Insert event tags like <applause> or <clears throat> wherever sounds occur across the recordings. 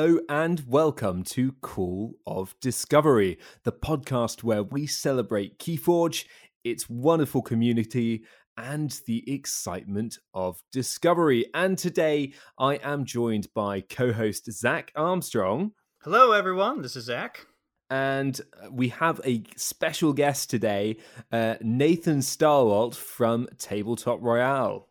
Hello and welcome to Call of Discovery, the podcast where we celebrate Keyforge, its wonderful community, and the excitement of discovery. And today I am joined by co host Zach Armstrong. Hello, everyone. This is Zach. And we have a special guest today, uh, Nathan Starwalt from Tabletop Royale.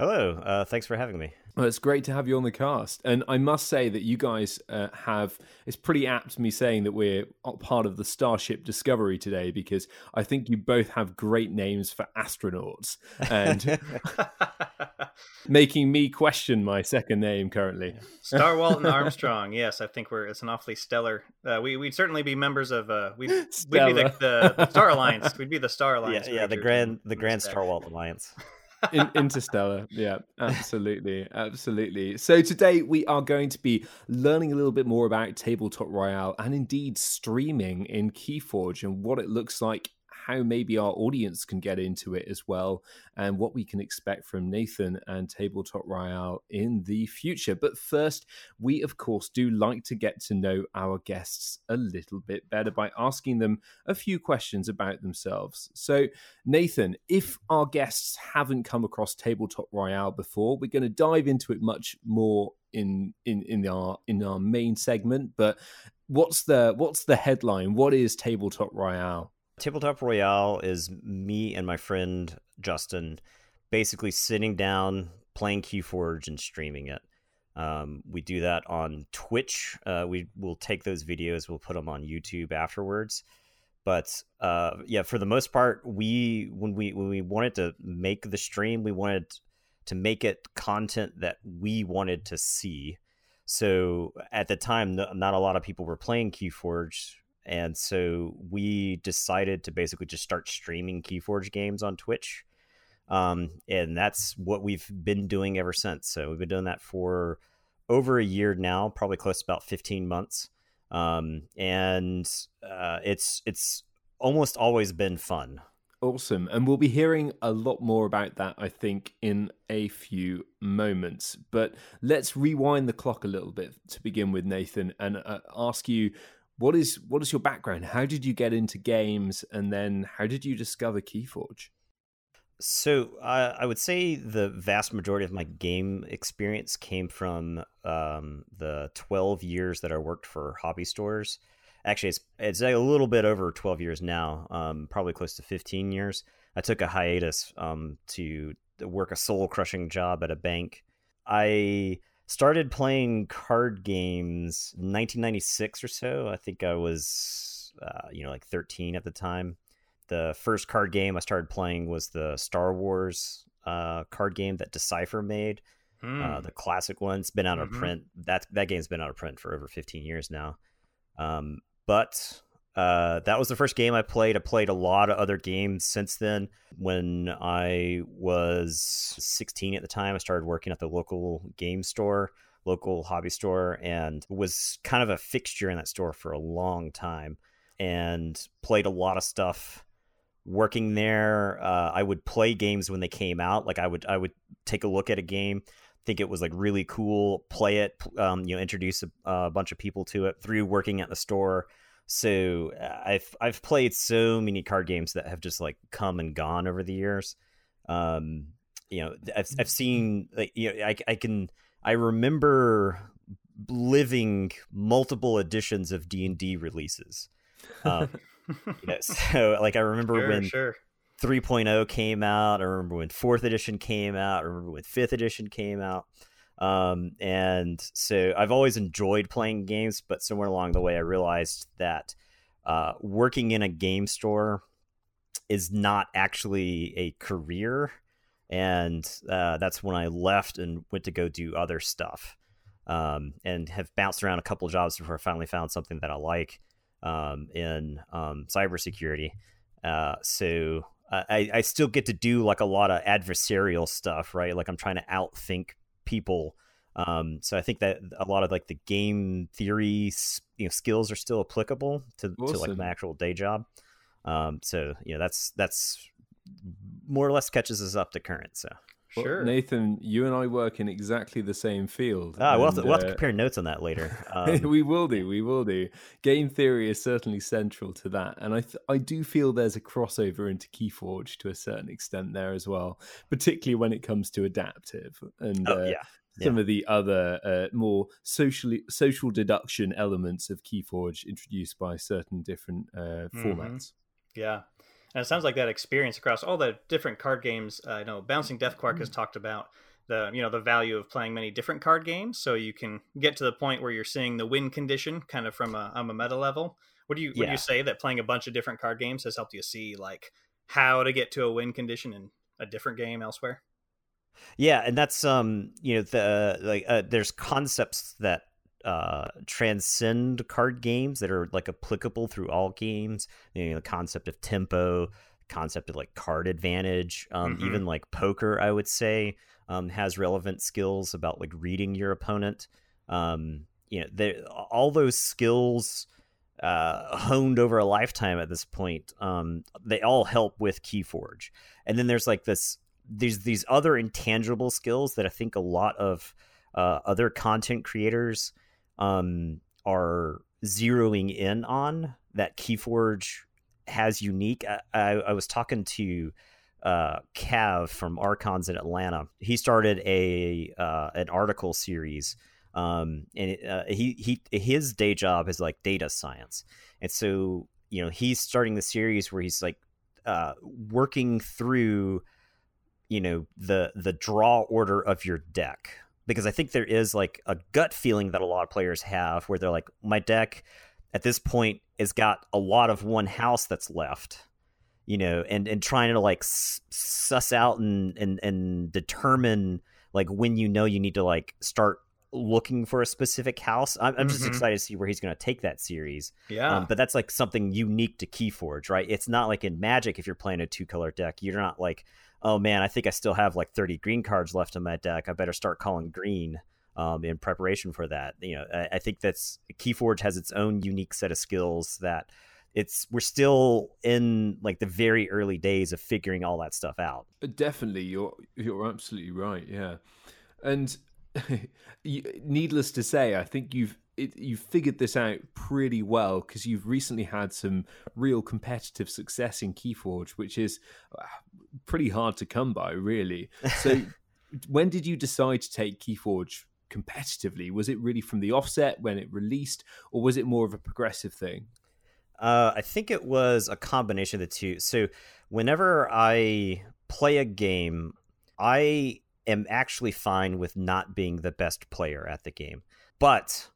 Hello. Uh, thanks for having me. Well, it's great to have you on the cast. And I must say that you guys uh, have, it's pretty apt me saying that we're part of the Starship Discovery today because I think you both have great names for astronauts and <laughs> making me question my second name currently. Star Walton Armstrong. Yes, I think we're, it's an awfully stellar, uh, we, we'd certainly be members of, uh, we'd, we'd be the, the, the, Star Alliance. We'd be the Star Alliance. Yeah, yeah the Grand, the Grand Star Walt Alliance. In, interstellar. Yeah <laughs> uh. absolutely absolutely. So today we are going to be learning a little bit more about tabletop royale and indeed streaming in keyforge and what it looks like how maybe our audience can get into it as well, and what we can expect from Nathan and Tabletop Royale in the future. But first, we of course do like to get to know our guests a little bit better by asking them a few questions about themselves. So, Nathan, if our guests haven't come across Tabletop Royale before, we're going to dive into it much more in in in our in our main segment but what's the what's the headline what is tabletop royale Tabletop Royale is me and my friend Justin basically sitting down, playing Keyforge, and streaming it. Um, we do that on Twitch. Uh, we will take those videos, we'll put them on YouTube afterwards. But uh, yeah, for the most part, we when we when we wanted to make the stream, we wanted to make it content that we wanted to see. So at the time, not a lot of people were playing Keyforge and so we decided to basically just start streaming Keyforge games on Twitch. Um, and that's what we've been doing ever since. So we've been doing that for over a year now, probably close to about 15 months. Um, and uh, it's it's almost always been fun. Awesome. And we'll be hearing a lot more about that, I think, in a few moments. But let's rewind the clock a little bit to begin with, Nathan, and uh, ask you what is what is your background? How did you get into games, and then how did you discover KeyForge? So uh, I would say the vast majority of my game experience came from um, the 12 years that I worked for hobby stores. Actually, it's it's a little bit over 12 years now, um, probably close to 15 years. I took a hiatus um, to work a soul crushing job at a bank. I started playing card games 1996 or so. I think I was, uh, you know, like 13 at the time. The first card game I started playing was the Star Wars uh, card game that Decipher made. Uh, hmm. the classic one. It's been out mm-hmm. of print. That that game's been out of print for over 15 years now. Um, but uh, that was the first game I played. I played a lot of other games since then. When I was 16 at the time, I started working at the local game store, local hobby store, and was kind of a fixture in that store for a long time and played a lot of stuff working there uh, i would play games when they came out like i would i would take a look at a game think it was like really cool play it um, you know introduce a, a bunch of people to it through working at the store so uh, I've I've played so many card games that have just like come and gone over the years. Um, you know, I've I've seen like you know I I can I remember living multiple editions of D and D releases. Um, <laughs> you know, so like I remember sure, when sure. 3.0 came out. I remember when fourth edition came out. I remember when fifth edition came out. Um, and so I've always enjoyed playing games, but somewhere along the way, I realized that uh, working in a game store is not actually a career. And uh, that's when I left and went to go do other stuff. Um, and have bounced around a couple jobs before I finally found something that I like um, in um, cybersecurity. Uh, so I, I still get to do like a lot of adversarial stuff, right? Like I'm trying to outthink people. Um, so I think that a lot of like the game theory, you know, skills are still applicable to, awesome. to like my actual day job. Um, so you know, that's that's more or less catches us up to current. So well, Nathan, you and I work in exactly the same field. Ah, and, we'll, have to, we'll have to uh, compare notes on that later. <laughs> Um, we will do. We will do. Game theory is certainly central to that, and I th- I do feel there's a crossover into KeyForge to a certain extent there as well, particularly when it comes to adaptive and oh, uh, yeah. Some yeah. of the other uh, more socially social deduction elements of KeyForge introduced by certain different uh, mm-hmm. formats. Yeah, and it sounds like that experience across all the different card games. Uh, I know Bouncing Deathquark has mm. talked about the you know the value of playing many different card games, so you can get to the point where you're seeing the win condition kind of from a, um, a meta level. What do you yeah. would you say that playing a bunch of different card games has helped you see like how to get to a win condition in a different game elsewhere? Yeah, and that's um you know the like uh, there's concepts that uh, transcend card games that are like applicable through all games. You know, the concept of tempo, concept of like card advantage, um, mm-hmm. even like poker, I would say, um, has relevant skills about like reading your opponent. Um, you know, all those skills uh, honed over a lifetime at this point, um, they all help with Keyforge. And then there's like this, there's these other intangible skills that I think a lot of uh, other content creators um, are zeroing in on that Keyforge has unique. I, I, I was talking to uh, Cav from Archons in Atlanta. He started a uh, an article series, um, and uh, he he his day job is like data science, and so you know he's starting the series where he's like uh, working through you know the the draw order of your deck because I think there is like a gut feeling that a lot of players have where they're like, my deck at this point has got a lot of one house that's left, you know, and and trying to like suss out and and and determine like when you know you need to like start looking for a specific house. I'm, I'm just mm-hmm. excited to see where he's going to take that series. Yeah. Um, but that's like something unique to Keyforge, right? It's not like in Magic if you're playing a two color deck, you're not like oh man, I think I still have like 30 green cards left in my deck. I better start calling green um, in preparation for that. You know, I, I think that's Keyforge has its own unique set of skills that it's we're still in like the very early days of figuring all that stuff out. Uh, definitely, you're you're absolutely right. Yeah, and <laughs> needless to say, I think you've it, you've figured this out pretty well because you've recently had some real competitive success in Keyforge, which is uh, pretty hard to come by, really. <laughs> So, when did you decide to take Keyforge competitively? Was it really from the offset when it released, or was it more of a progressive thing? Uh, I think it was a combination of the two. So, whenever I play a game, I am actually fine with not being the best player at the game. But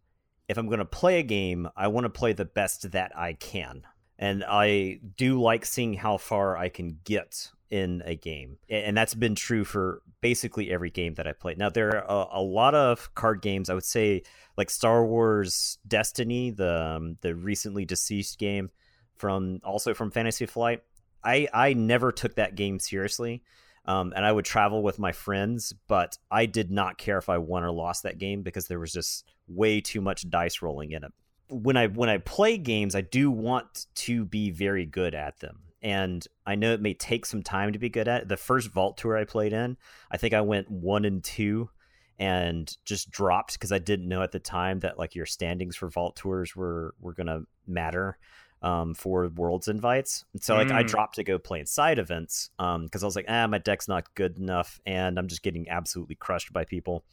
if I'm going to play a game, I want to play the best that I can. And I do like seeing how far I can get in a game. And that's been true for basically every game that I played. Now, there are a, a lot of card games, I would say, like Star Wars Destiny, the, um, the recently deceased game from also from Fantasy Flight. I, I never took that game seriously. Um, and I would travel with my friends, but I did not care if I won or lost that game because there was just way too much dice rolling in it. When I when I play games, I do want to be very good at them. And I know it may take some time to be good at it. The first Vault Tour I played in, I think I went one and two and just dropped because I didn't know at the time that like your standings for Vault Tours were were gonna matter um, for Worlds invites. And so like mm. I dropped to go play in side events because um, I was like, ah, my deck's not good enough, and I'm just getting absolutely crushed by people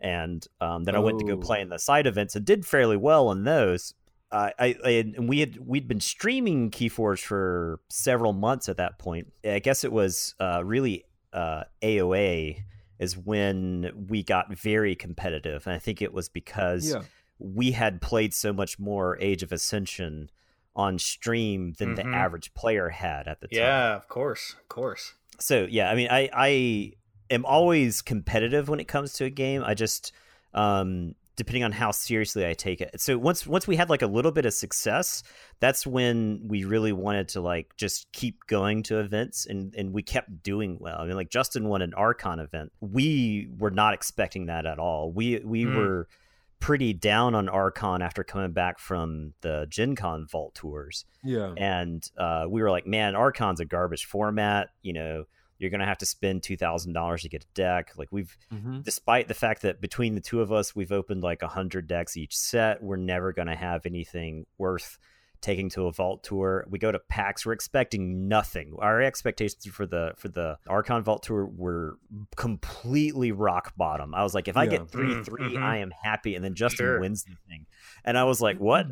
and um, then I went to go play in the side events and did fairly well in those. I, I and we had we'd been streaming Keyforge for several months at that point. I guess it was uh, really uh, AOA is when we got very competitive, and I think it was because yeah. we had played so much more Age of Ascension on stream than mm-hmm. the average player had at the time. Yeah, of course, of course. So yeah, I mean, I I am always competitive when it comes to a game. I just um depending on how seriously I take it. So once once we had like a little bit of success, that's when we really wanted to like just keep going to events and and we kept doing well. I mean like Justin won an Archon event. We were not expecting that at all. We we mm. were pretty down on Archon after coming back from the Gen Con Vault tours. Yeah. And uh, we were like, man, Archon's a garbage format, you know you're going to have to spend $2000 to get a deck like we've mm-hmm. despite the fact that between the two of us we've opened like a 100 decks each set we're never going to have anything worth taking to a vault tour. We go to pax. We're expecting nothing. Our expectations for the for the archon vault tour were completely rock bottom. I was like if i get 3 mm-hmm. 3 mm-hmm. i am happy. And then justin sure. wins the thing. And i was like what?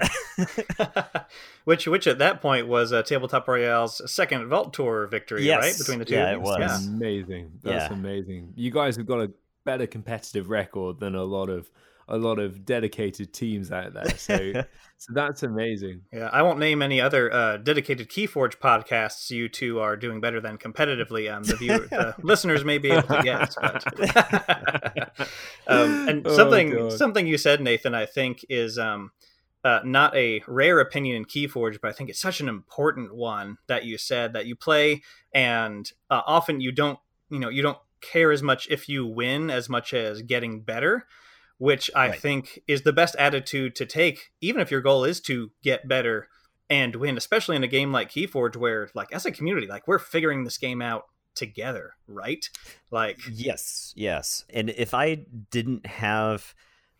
<laughs> Which which at that point was uh, tabletop royale's second vault tour victory yes. right between the two yeah it was. Yeah. amazing. That's yeah. amazing. You guys have got a better competitive record than a lot of a lot of dedicated teams out there. So, <laughs> so that's amazing. Yeah, I won't name any other uh, dedicated KeyForge podcasts you two are doing better than competitively. Um, the, viewer, the <laughs> listeners may be able to guess, but <laughs> um, and oh, something something you said, Nathan, I think is. Um, uh, not a rare opinion in Keyforge, but I think it's such an important one that you said that you play, and uh, often you don't, you know, you don't care as much if you win as much as getting better which I right. think is the best attitude to take, even if your goal is to get better and win, especially in a game like Keyforge, where, like, as a community, like, we're figuring this game out together, right? Like, yes, yes. And if I didn't have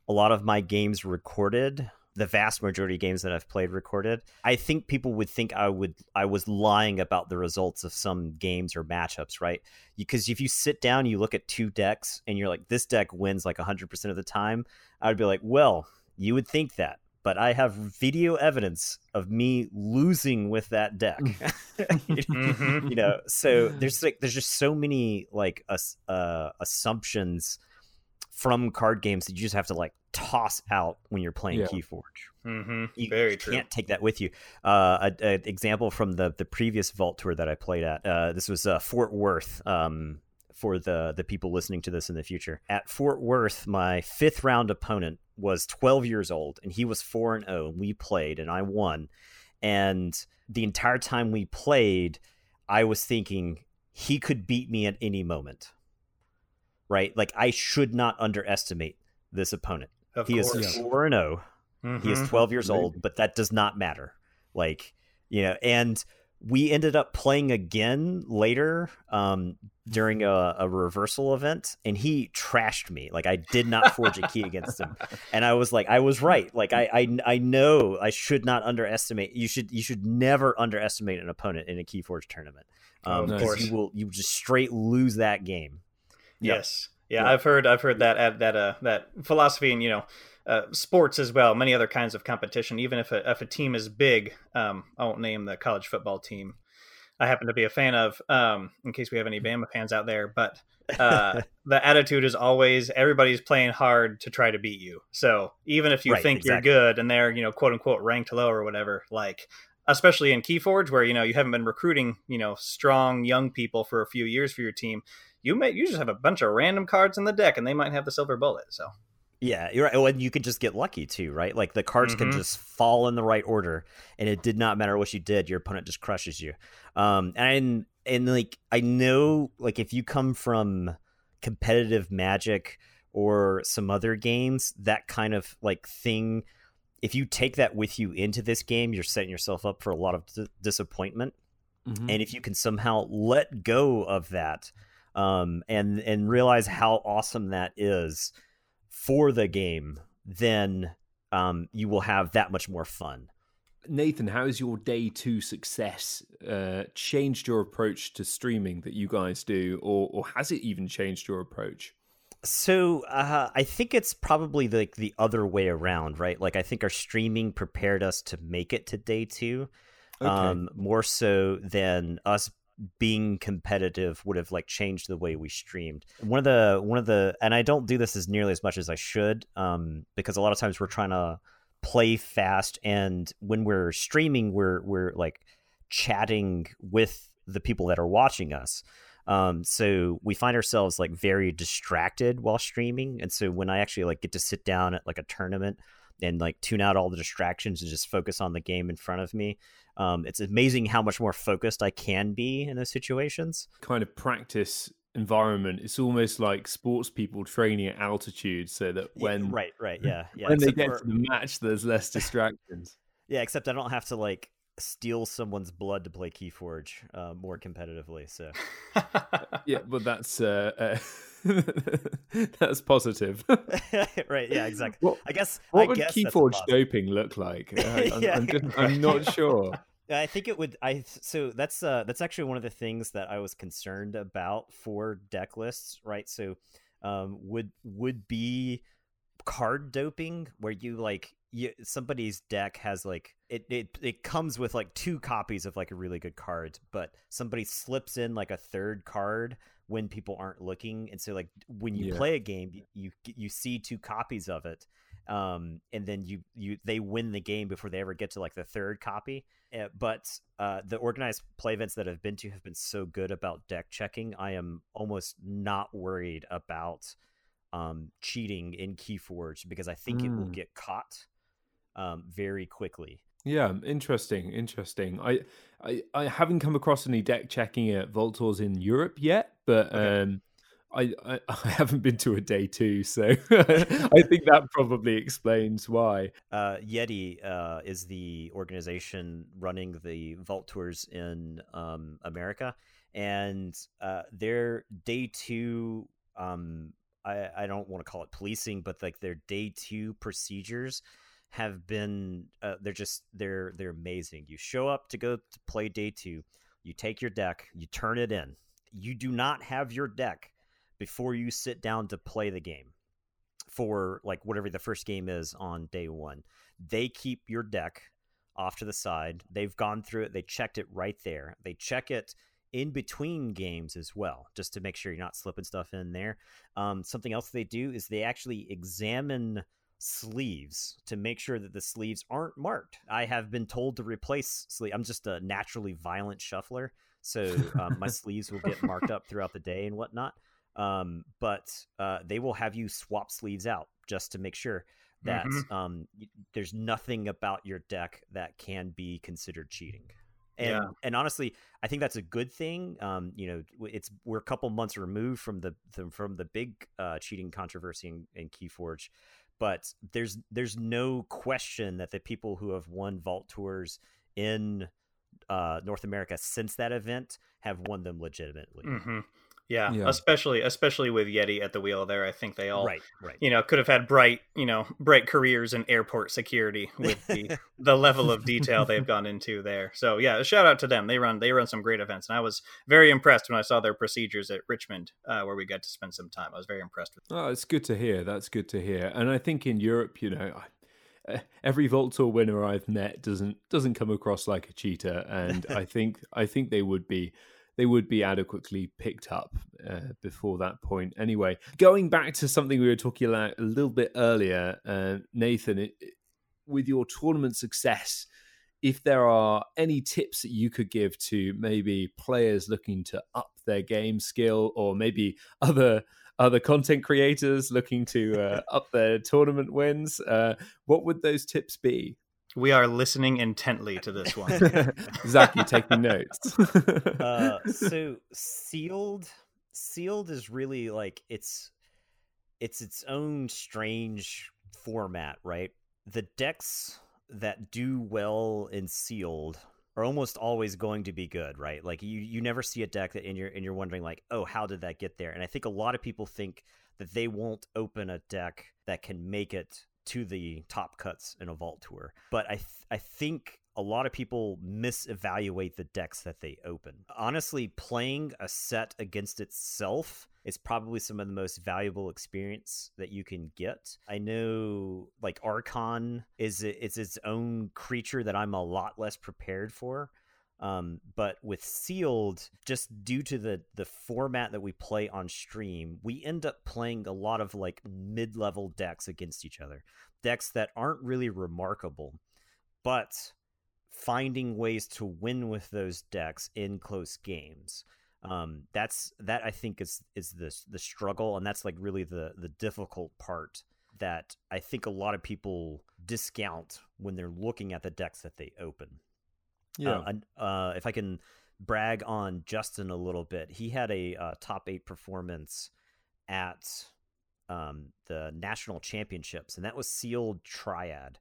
a lot of my games recorded, the vast majority of games that I've played recorded, I think people would think I would I was lying about the results of some games or matchups, right? Because if you sit down, you look at two decks, and you're like, this deck wins like 100 percent of the time, I would be like, well, you would think that, but I have video evidence of me losing with that deck. <laughs> mm-hmm. you know, so <laughs> there's like there's just so many like uh, assumptions from card games that you just have to like toss out when you're playing yeah. Keyforge. Mm-hmm. You Very can't take that with you. Uh, An example from the the previous Vault tour that I played at. Uh, this was uh, Fort Worth. Um, for the the people listening to this in the future, at Fort Worth, my fifth round opponent was 12 years old, and he was four and zero. Oh, we played, and I won. And the entire time we played, I was thinking he could beat me at any moment right? Like I should not underestimate this opponent. Of he course. is four and 0 mm-hmm. He is mm-hmm. twelve years Maybe. old, but that does not matter. Like you know, and we ended up playing again later um, during a, a, reversal event, and he trashed me. Like I did not forge a key against him, <laughs> and I was like, I was right. Like I, I, I know I should not underestimate. You should, you should never underestimate an opponent in a Keyforge tournament. Um, of course, you will, you just straight lose that game. Yes. Yeah, yeah, I've heard I've heard that that uh that philosophy and you know uh, sports as well, many other kinds of competition. Even if a if a team is big, um, I won't name the college football team. I happen to be a fan of, um, in case we have any Bama fans out there. But uh, <laughs> the attitude is always everybody's playing hard to try to beat you. So even if you right, think exactly. you're good and they're you know quote unquote ranked low or whatever, like especially in Keyforge where you know you haven't been recruiting you know strong young people for a few years for your team you may you just have a bunch of random cards in the deck and they might have the silver bullet so. Yeah you're right. Oh, and you could just get lucky too right? Like the cards mm-hmm. can just fall in the right order and it did not matter what you did your opponent just crushes you. Um and and like i know like if you come from competitive magic or some other games that kind of like thing if you take that with you into this game you're setting yourself up for a lot of d- disappointment. Mm-hmm. and if you can somehow let go of that um, and and realize how awesome that is for the game, then um, you will have that much more fun. Nathan, how has your day two success uh, changed your approach to streaming that you guys do, or, or has it even changed your approach? So uh, I think it's probably like the, the other way around, right? Like I think our streaming prepared us to make it to day two, okay. um, more so than us being competitive would have like changed the way we streamed. One of the one of the and I don't do this as nearly as much as I should, um, because a lot of times we're trying to play fast, and when we're streaming, we're we're like chatting with the people that are watching us. Um, so we find ourselves like very distracted while streaming. And so when I actually like get to sit down at like a tournament and like tune out all the distractions and just focus on the game in front of me, um, it's amazing how much more focused I can be in those situations. Kind of practice environment. It's almost like sports people training at altitude, so that when right, right, <laughs> yeah, yeah. when they get for... to the match, there's less distractions. <laughs> yeah, except I don't have to like steal someone's blood to play Keyforge uh, more competitively. So, <laughs> yeah, but that's uh, uh, <laughs> that's positive, <laughs> <laughs> right? Yeah, exactly. What, I guess what I would guess Keyforge doping look like? I, I'm, yeah. I'm, just, I'm not sure. I think it would. I so that's uh that's actually one of the things that I was concerned about for deck lists, right? So, um, would would be card doping where you like you, somebody's deck has like it, it it comes with like two copies of like a really good card but somebody slips in like a third card when people aren't looking and so like when you yeah. play a game you you see two copies of it um and then you you they win the game before they ever get to like the third copy uh, but uh the organized play events that i've been to have been so good about deck checking i am almost not worried about um cheating in keyforge because i think mm. it will mm. get caught um, very quickly. Yeah, interesting, interesting. I, I, I haven't come across any deck checking at Vault Tours in Europe yet, but okay. um, I, I, <laughs> I haven't been to a day two, so <laughs> I think that probably explains why. Uh, Yeti uh, is the organization running the Vault Tours in um, America, and uh, their day two. Um, I, I don't want to call it policing, but like their day two procedures have been uh, they're just they're they're amazing. You show up to go to play day 2, you take your deck, you turn it in. You do not have your deck before you sit down to play the game for like whatever the first game is on day 1. They keep your deck off to the side. They've gone through it. They checked it right there. They check it in between games as well, just to make sure you're not slipping stuff in there. Um, something else they do is they actually examine sleeves to make sure that the sleeves aren't marked. I have been told to replace sleeve. I'm just a naturally violent shuffler, so um, my <laughs> sleeves will get marked up throughout the day and whatnot. Um, but uh, they will have you swap sleeves out just to make sure that mm-hmm. um, there's nothing about your deck that can be considered cheating. And yeah. and honestly, I think that's a good thing. Um, you know, it's we're a couple months removed from the, the from the big uh, cheating controversy in, in KeyForge, but there's there's no question that the people who have won vault tours in uh, North America since that event have won them legitimately. Mm-hmm. Yeah, yeah, especially especially with Yeti at the wheel there. I think they all right, right. you know, could have had bright, you know, bright careers in airport security with the <laughs> the level of detail they've gone into there. So yeah, shout out to them. They run they run some great events, and I was very impressed when I saw their procedures at Richmond, uh, where we got to spend some time. I was very impressed with. Oh, it's good to hear. That's good to hear. And I think in Europe, you know. every Vault winner I've met doesn't doesn't come across like a cheater, and I <laughs> think I think they would be they would be adequately picked up uh, before that point. Anyway, going back to something we were talking about a little bit earlier, uh, Nathan, it, with your tournament success, if there are any tips that you could give to maybe players looking to up their game skill, or maybe other other content creators looking to uh, up their tournament wins, uh, what would those tips be? We are listening intently to this one. <laughs> Zach, you take the <laughs> notes? <laughs> uh, so sealed, sealed is really like it's it's its own strange format, right? The decks that do well in sealed are almost always going to be good, right? Like you you never see a deck that and you're and you're wondering like, oh, how did that get there? And I think a lot of people think that they won't open a deck that can make it to the top cuts in a vault tour. But I th- I think a lot of people misevaluate the decks that they open. Honestly, playing a set against itself is probably some of the most valuable experience that you can get. I know like Archon is it's its own creature that I'm a lot less prepared for. Um, but with sealed, just due to the the format that we play on stream, we end up playing a lot of like mid level decks against each other, decks that aren't really remarkable, but finding ways to win with those decks in close games. Um, that's that I think is is the the struggle, and that's like really the the difficult part that I think a lot of people discount when they're looking at the decks that they open. Yeah. Uh, uh, if I can brag on Justin a little bit, he had a uh, top eight performance at um, the national championships, and that was sealed triad.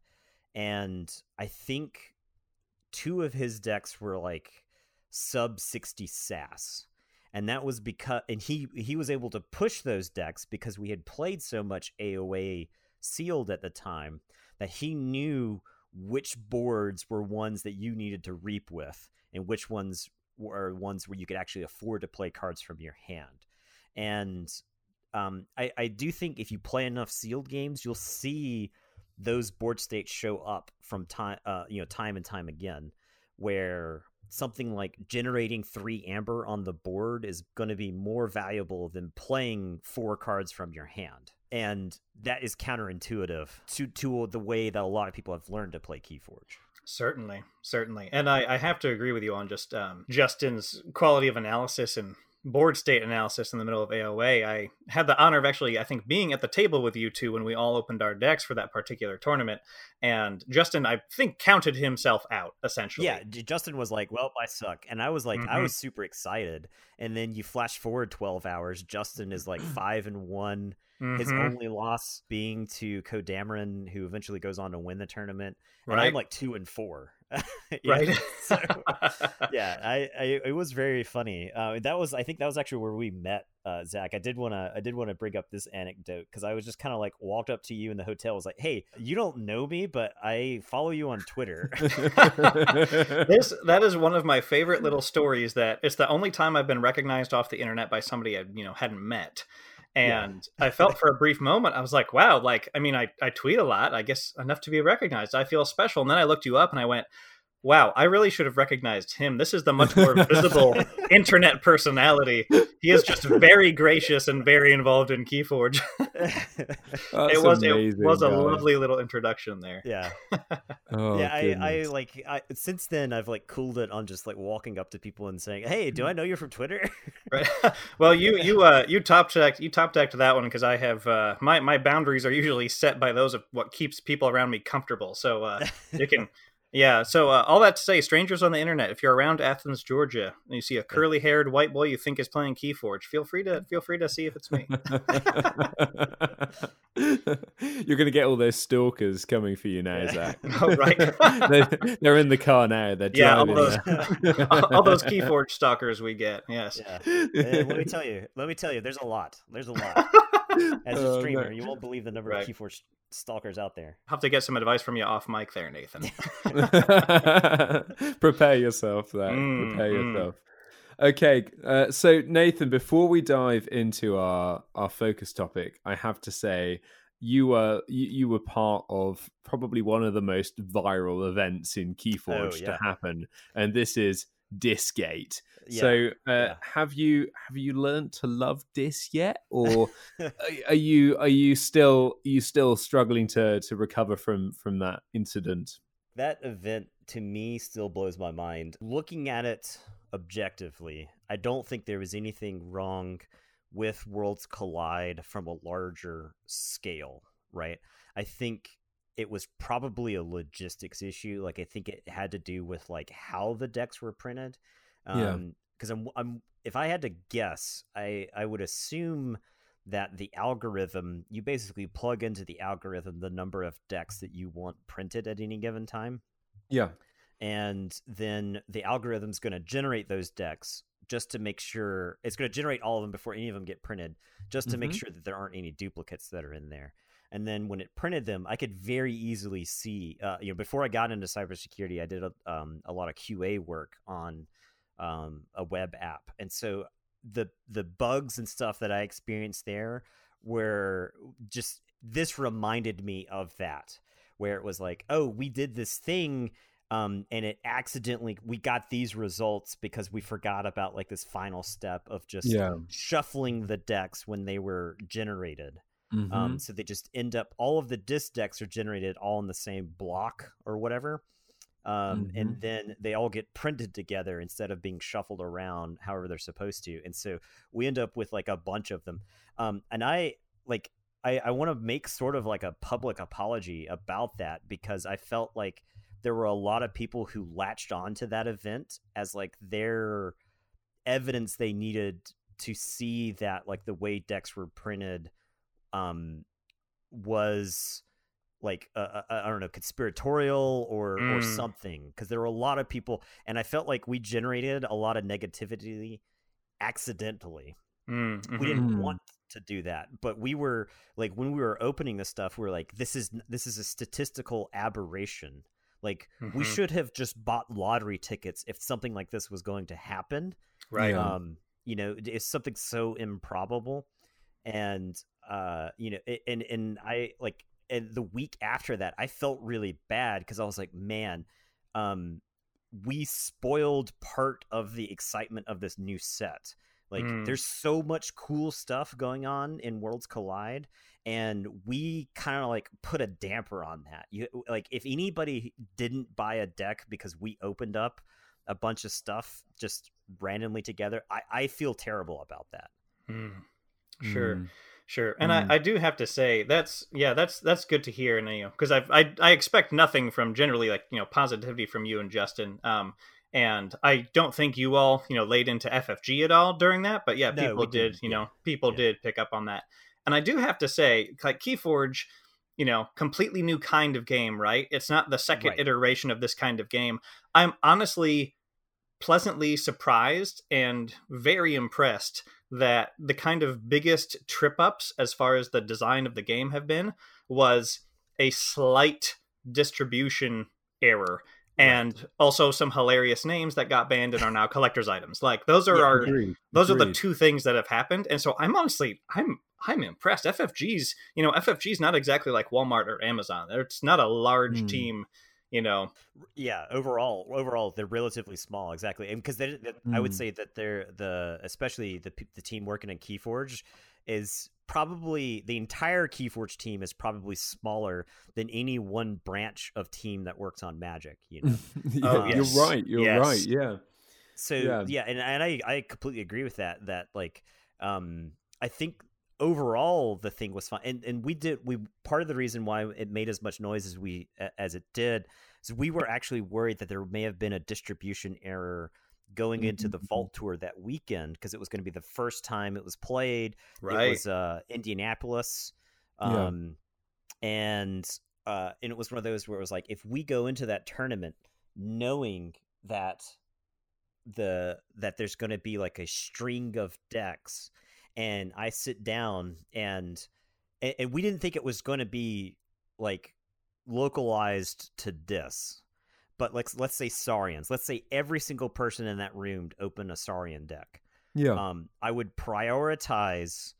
And I think two of his decks were like sub 60 SAS. And that was because and he he was able to push those decks because we had played so much AOA sealed at the time that he knew which boards were ones that you needed to reap with and which ones were ones where you could actually afford to play cards from your hand. And um, I, I do think if you play enough sealed games, you'll see those board states show up from time, uh, you know, time and time again, where something like generating three amber on the board is going to be more valuable than playing four cards from your hand and that is counterintuitive to to the way that a lot of people have learned to play Keyforge. Certainly, certainly, and I, I have to agree with you on just um, Justin's quality of analysis and board state analysis in the middle of AOA. I had the honor of actually, I think, being at the table with you two when we all opened our decks for that particular tournament. And Justin, I think, counted himself out essentially. Yeah, Justin was like, "Well, I suck," and I was like, mm-hmm. I was super excited. And then you flash forward twelve hours, Justin is like <clears throat> five and one Mm-hmm. His only loss being to Kodamarin, who eventually goes on to win the tournament. And right. I'm like two and four. <laughs> right. <laughs> so, <laughs> yeah, I, I, it was very funny. Uh, that was, I think, that was actually where we met, uh, Zach. I did want to, I did want to bring up this anecdote because I was just kind of like walked up to you in the hotel. Was like, hey, you don't know me, but I follow you on Twitter. this that is one of my favorite little stories. That it's the only time I've been recognized off the internet by somebody I you know hadn't met and yeah. I felt for a brief moment, I was like, wow, like, I mean, I, I tweet a lot, I guess enough to be recognized. I feel special. And then I looked you up and I went, wow, I really should have recognized him. This is the much more visible <laughs> internet personality. He is just very gracious and very involved in Keyforge. <laughs> it was amazing, it was a lovely little introduction there. Yeah, <laughs> oh, yeah. I, I, like I, since then I've like cooled it on just like walking up to people and saying, "Hey, do I know you're from Twitter?" right. Well, you you uh you top checked you top decked that one because I have uh my my boundaries are usually set by those of what keeps people around me comfortable. So uh you can yeah, so uh, all that to say, strangers on the internet. If you're around Athens, Georgia, and you see a curly-haired white boy you think is playing Keyforge, feel free to feel free to see if it's me. <laughs> <laughs> you're going to get all those stalkers coming for you now, yeah. Zach. <laughs> oh, right. they're, they're, in the car now. They're yeah, all those, all those Keyforge stalkers we get. Yes. Yeah. let me tell you. Let me tell you. There's a lot. There's a lot. <laughs> As a oh, streamer, no. you won't believe the number right. of Keyforge stalkers out there. Have to get some advice from you off mic there, Nathan. <laughs> <laughs> Prepare yourself there. Mm, Prepare mm. yourself. Okay, uh, so Nathan, before we dive into our our focus topic, I have to say you were you, you were part of probably one of the most viral events in Keyforge oh, yeah. to happen, and this is Disgate. Yeah, so, uh, yeah. have you have you learned to love Dis yet, <laughs> or are you are you still are you still struggling to to recover from from that incident? That event to me still blows my mind. Looking at it objectively, I don't think there was anything wrong with Worlds Collide from a larger scale, right? I think it was probably a logistics issue. Like I think it had to do with like how the decks were printed. Um, yeah. Because I'm, I'm, if I had to guess, I, I would assume that the algorithm, you basically plug into the algorithm the number of decks that you want printed at any given time. Yeah. And then the algorithm's going to generate those decks just to make sure it's going to generate all of them before any of them get printed, just to mm-hmm. make sure that there aren't any duplicates that are in there. And then when it printed them, I could very easily see. Uh, you know, before I got into cybersecurity, I did a, um, a lot of QA work on um, a web app, and so the the bugs and stuff that I experienced there were just this reminded me of that where it was like, oh, we did this thing um, and it accidentally we got these results because we forgot about like this final step of just Yeah. shuffling the decks when they were generated. Mhm. Um, so they just end up all of the Dis decks are generated all in the same block or whatever. Um, and then they all get printed together instead of being shuffled around however they're supposed to. And so we end up with like a bunch of them. Um, and I like I, I want to make sort of like a public apology about that because I felt like there were a lot of people who latched on to that event as like their evidence they needed to see that like the way decks were printed um was like uh, I don't know conspiratorial or or Mm. something because there were a lot of people and I felt like we generated a lot of negativity accidentally Mm, we mhm. didn't Mhm. want to do that but we were like when we were opening the stuff we were like this is this is a statistical aberration like we Mhm. should have just bought lottery tickets if something like this was going to happen right. Um you know it's something so improbable and uh you know and and i like and the week after that i felt really bad because i was like man um we spoiled part of the excitement of this new set like Mm. there's so much cool stuff going on in worlds collide and we kind of like put a damper on that you like if anybody didn't buy a deck because we opened up a bunch of stuff just randomly together i i feel terrible about that Mm. Sure. Mm. Sure, and Mm. I, I do have to say that's yeah that's that's good to hear, and you know because I I I expect nothing from generally like you know positivity from you and Justin, um, and I don't think you all you know laid into FFG at all during that, but yeah, No, people did, you yeah. know, people Yeah. did pick up on that, and I do have to say like KeyForge, you know, completely new kind of game, right? It's not the second Right. iteration of this kind of game. I'm honestly pleasantly surprised and very impressed that the kind of biggest trip ups as far as the design of the game have been was a slight distribution error and also some hilarious names that got banned and are now collector's items. Like those are Yeah, our Agreed. those are the two things that have happened. And so i'm honestly i'm i'm impressed. Ffg's you know ffg's not exactly like walmart or amazon. It's not a large Hmm. team you know yeah overall overall they're relatively small exactly and because they, i would Mm. say that they're the especially the the team working in keyforge is probably the entire keyforge team is probably smaller than any one branch of team that works on magic you know <laughs> yeah, Oh, You're yes. right. You're Yes. right. Yeah. so Yeah. yeah, and, and i i completely agree with that that like um i think overall the thing was fine and and we did we part of the reason why it made as much noise as we as it did is we were actually worried that there may have been a distribution error going into the Mhm. vault tour that weekend because it was going to be the first time it was played right it was uh indianapolis Yeah. um and uh and it was one of those where it was like if we go into that tournament knowing that the that there's going to be like a string of decks and i sit down and and, and we didn't think it was going to be like localized to dis but let's let's say saurians let's say every single person in that room opened a saurian deck Yeah. um, I would prioritize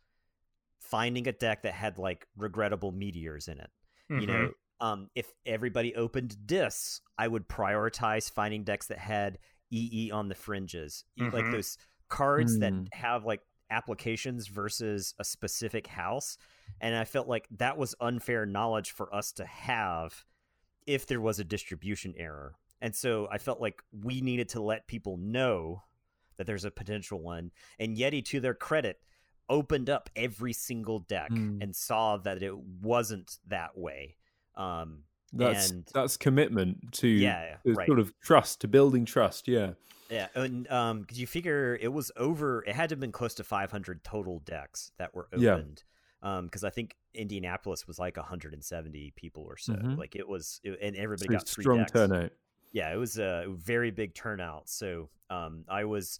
finding a deck that had like regrettable meteors in it. You Mhm. know, um, if everybody opened dis, I would prioritize finding decks that had EE on the fringes, E- like those cards Mm. that have like applications versus a specific house. And I felt like that was unfair knowledge for us to have if there was a distribution error. And so I felt like we needed to let people know that there's a potential one. And Yeti, to their credit, opened up every single deck Mm. and saw that it wasn't that way. Um, that's and that's commitment to yeah, to right. sort of trust to building trust. Yeah. Yeah, and um, because you figure it was over, it had to have been close to 500 total decks that were Yeah. opened. Um, because I think Indianapolis was like 170 people or so. Mhm. Like it was, it- and everybody So got three strong decks. turnout. yeah it was a very big turnout so um i was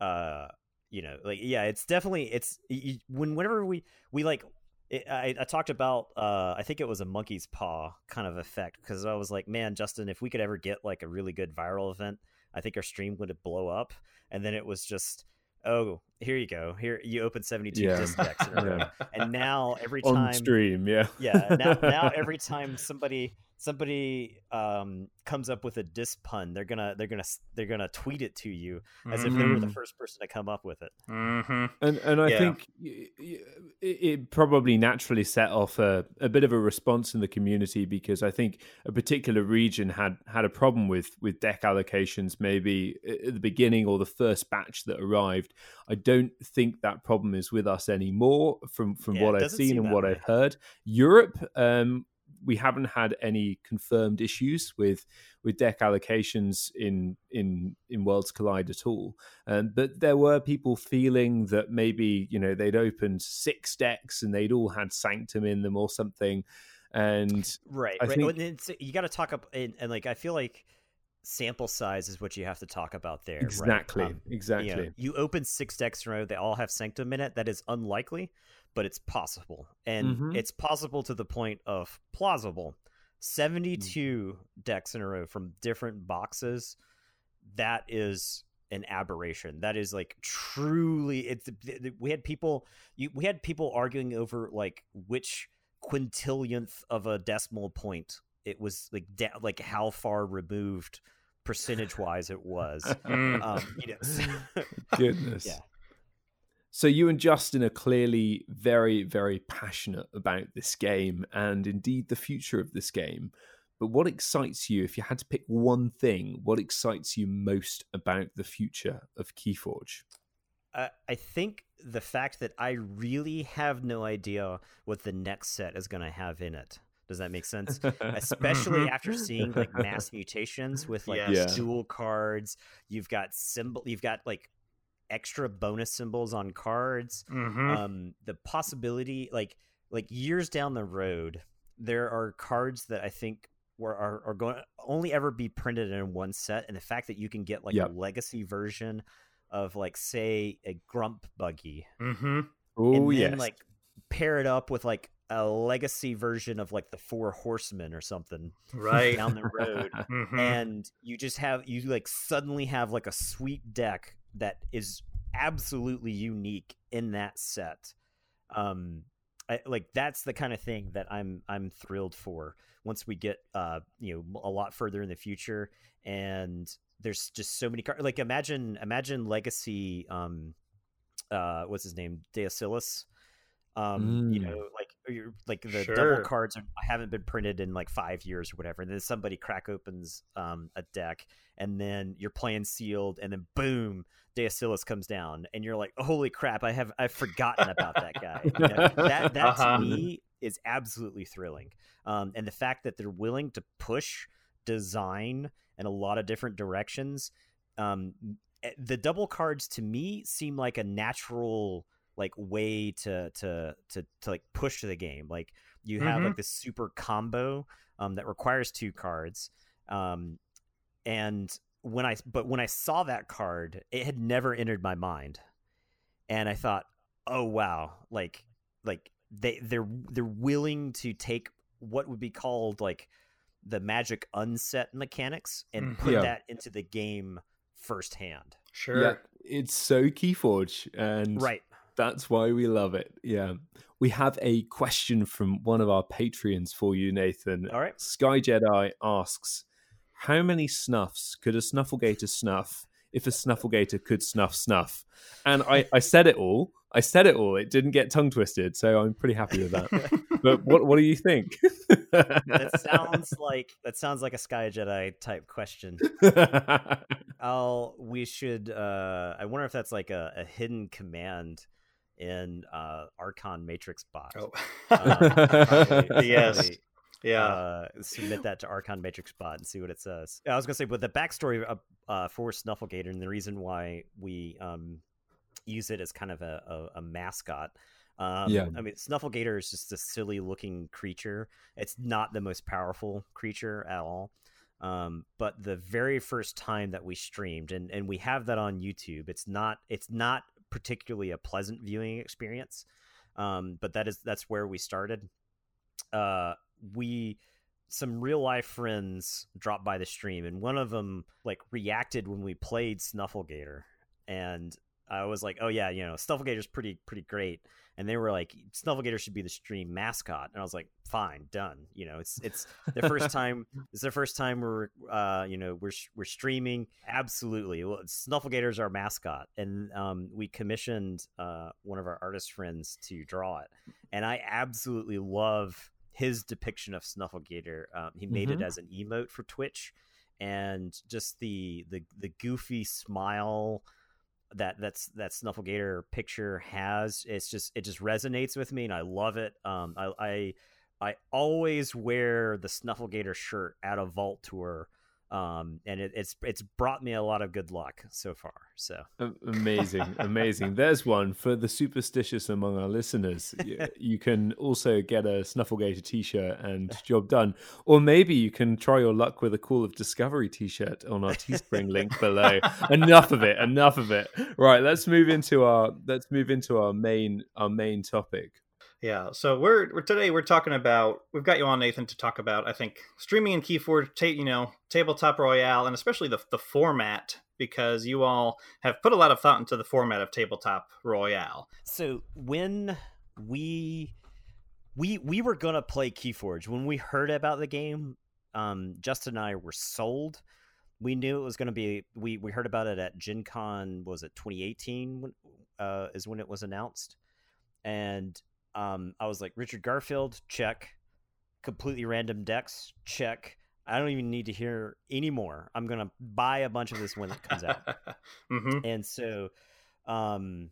uh you know like yeah it's definitely it's y- when whenever we we like it, I, I talked about uh i think it was a monkey's paw kind of effect because i was like man justin if we could ever get like a really good viral event i think our stream would blow up and then it was just oh, here you go. Here you open 72 Yeah. Dis decks in a row. Yeah. And now every On time stream, yeah. yeah now, now <laughs> every time somebody somebody um comes up with a Dis pun they're gonna they're gonna they're gonna tweet it to you as if they were the Mhm. first person to come up with it hmm And and I Yeah. think y- y- it, it probably naturally set off a, a bit of a response in the community because I think a particular region had had a problem with with deck allocations maybe at the beginning or the first batch that arrived. I don't think that problem is with us anymore from from Yeah, what I've seen and what way. I've heard. Europe um we haven't had any confirmed issues with with deck allocations in in in Worlds Collide at all. Um, but there were people feeling that maybe you know they'd opened six decks and they'd all had Sanctum in them or something, and right I right think- you got to talk up and, and like i feel like sample size is what you have to talk about there right? exactly, Um, exactly. you, know, you open six decks in a row they all have sanctum in it that is unlikely but it's possible and Mhm. it's possible to the point of plausible 72 decks in a row from different boxes that is an aberration that is like truly it's we had people you, we had people arguing over like which quintillionth of a decimal point it was like da- like how far removed percentage wise it was <laughs> Mm. um you know <laughs> <laughs> Goodness. Yeah. So you and Justin are clearly very, very passionate about this game and indeed the future of this game. But what excites you, if you had to pick one thing, what excites you most about the future of Keyforge? I, I think the fact that I really have no idea what the next set is going to have in it. Does that make sense? <laughs> Especially Mhm. after seeing like mass mutations with like Yes. Yeah. dual cards. You've got symbol. You've got like extra bonus symbols on cards. hmm Um, the possibility, like like years down the road, there are cards that I think were are, are going to only ever be printed in one set, and the fact that you can get like Yep. a legacy version of like say a Grump buggy, hmm Oh, yes. like pair it up with like a legacy version of like the Four Horsemen or something Right. down the road. <laughs> Mhm. and you just have you like suddenly have like a sweet deck that is absolutely unique in that set. Um I, like that's the kind of thing that i'm i'm thrilled for once we get uh you know a lot further in the future and there's just so many cards like imagine imagine legacy um uh what's his name? Deusillus um you Mm. know like like the Sure. double cards are, haven't been printed in like five years or whatever and then somebody crack opens um a deck and then you're playing sealed and then boom deusillus comes down and you're like holy crap i have i've forgotten about that guy You know, that that Uh-huh. to me is absolutely thrilling um and the fact that they're willing to push design in a lot of different directions um eh, the double cards to me seem like a natural like way to to to to like push the game like you have Mhm. like this super combo um that requires two cards um and when i but when i saw that card it had never entered my mind and i thought oh wow like like they they're they're willing to take what would be called like the magic unset mechanics and Mhm. put Yeah. that into the game firsthand Sure. Yeah, it's so Keyforge, and right that's why we love it. Yeah. We have a question from one of our Patreons for you, Nathan. all right Sky Jedi asks, "How many snuffs could a Snufflegator snuff if a Snufflegator could snuff snuff?" And I, I said it all. I said it all. It didn't get tongue twisted, so I'm pretty happy with that. <laughs> but what what do you think? that sounds like that sounds like a sky jedi type question <laughs> i'll we should uh i wonder if that's like a, a hidden command in uh archon matrix bot Oh. <laughs> Probably- Yes. probably, yeah. uh, submit that to Archon Matrix Bot and see what it says. I was gonna say, but the backstory of, uh, for Snufflegator and the reason why we um, use it as kind of a, a, a mascot. Um, Yeah. I mean, Snufflegator is just a silly looking creature. It's not the most powerful creature at all. Um, but the very first time that we streamed, and, and we have that on YouTube, it's not it's not particularly a pleasant viewing experience. Um, but that is that's where we started. Uh, we some real life friends dropped by the stream and one of them like reacted when we played snufflegator and I was like, oh yeah, you know, Snufflegator's pretty pretty great, and they were like, Snufflegator should be the stream mascot, and I was like, fine, done. You know, it's it's the first time. <laughs> It's the first time we're uh you know we're we're streaming. Absolutely, well, Snufflegator's our mascot, and um we commissioned uh one of our artist friends to draw it, and I absolutely love his depiction of Snufflegator. Um, he made mm-hmm. it as an emote for Twitch, and just the the the goofy smile that that's that Snufflegator picture has. It's just it just resonates with me, and I love it. Um, I I, I always wear the Snufflegator shirt at a vault tour um, and it, it's it's brought me a lot of good luck so far. So amazing, amazing. There's one for the superstitious among our listeners. You, <laughs> you can also get a Snufflegator T-shirt and job done, or maybe you can try your luck with a Call of Discovery T-shirt on our Teespring link <laughs> below. enough of it. Enough of it. Right. Let's move into our let's move into our main our main topic. Yeah, so we're, we're today we're talking about we've got you on Nathan to talk about I think streaming in Keyforge, ta- you know, tabletop royale, and especially the the format because you all have put a lot of thought into the format of tabletop royale. So when we we we were gonna play Keyforge when we heard about the game, um, Justin and I were sold. We knew it was going to be. We we heard about it at Gen Con. Was it 2018? Uh, is when it was announced, and um, I was like Richard Garfield, check. Completely random decks, check. I don't even need to hear anymore. I'm gonna buy a bunch of this when it comes out. <laughs> mm-hmm. And so, um,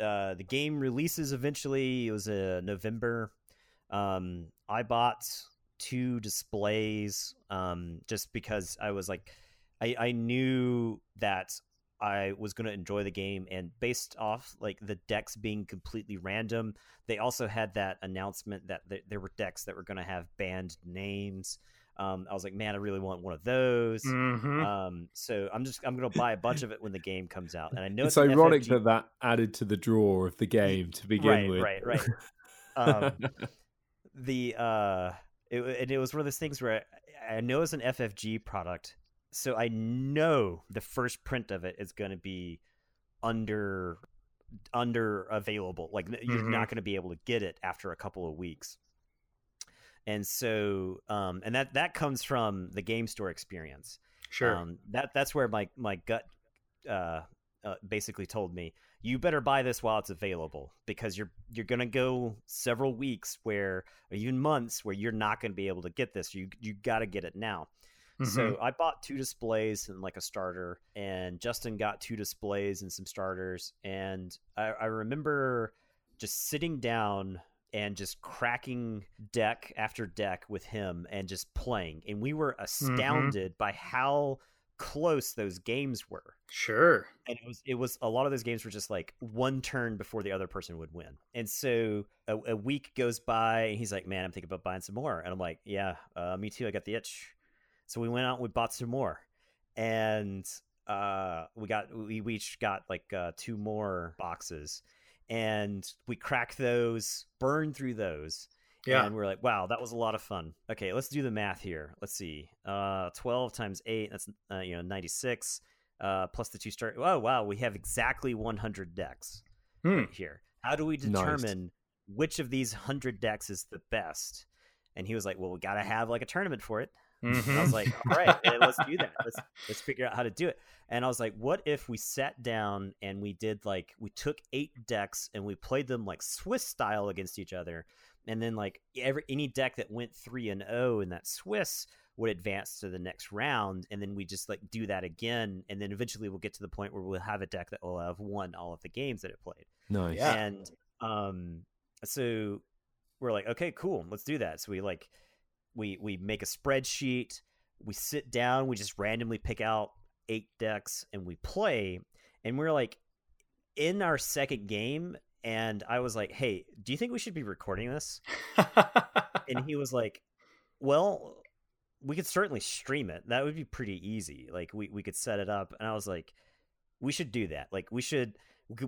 uh, the game releases eventually. It was a uh, November. Um, I bought two displays um, just because I was like, I, I knew that I was going to enjoy the game. And based off like the decks being completely random, they also had that announcement that th- there were decks that were going to have banned names. Um, I was like, man, I really want one of those. Mm-hmm. Um, so I'm just I'm going to buy a bunch of it when the game comes out. And I know it's, it's ironic FFG... that that added to the draw of the game to begin right, with. Right, right, <laughs> um, the uh, it, and it was one of those things where I, I know it's an FFG product so I know the first print of it is going to be under under available. Like you're mm-hmm. not going to be able to get it after a couple of weeks. And so, um, and that that comes from the game store experience. Sure. Um, that that's where my my gut uh, uh, basically told me you better buy this while it's available because you're you're gonna go several weeks where or even months where you're not gonna be able to get this. You you got to get it now. Mm-hmm. So I bought two displays and like a starter, and Justin got two displays and some starters. And I, I remember just sitting down and just cracking deck after deck with him and just playing. And we were mm-hmm. astounded mm-hmm. by how close those games were. Sure. And it was it was a lot of those games were just like one turn before the other person would win. And so a, a week goes by and he's like, "Man, I'm thinking about buying some more." And I'm like, "Yeah, uh, me too. I got the itch." So we went out and we bought some more. And uh, we got we, we each got like uh, two more boxes and we cracked those, burned through those. Yeah. And we're like, wow, that was a lot of fun. Okay, let's do the math here. Let's see. Uh, 12 times 8, that's, uh, you know, 96, uh, plus the two start. Oh, wow, we have exactly 100 decks hmm. here. How do we determine nice. which of these 100 decks is the best? And he was like, well, we got to have like a tournament for it. Mm-hmm. I was like, all right, let's do that. <laughs> Let's let's figure out how to do it. And I was like, what if we sat down and we did like we took eight decks and we played them like Swiss style against each other, and then like every any deck that went three and zero oh in that Swiss would advance to the next round, and then we just like do that again, and then eventually we'll get to the point where we'll have a deck that will have won all of the games that it played. Nice. And um, so we're like, okay, cool, let's do that. So we like we we make a spreadsheet we sit down we just randomly pick out eight decks and we play. And we're like in our second game and i was like hey do you think we should be recording this? <laughs> And he was like well we could certainly stream it. That would be pretty easy. Like we, we could set it up. And i was like we should do that. Like we should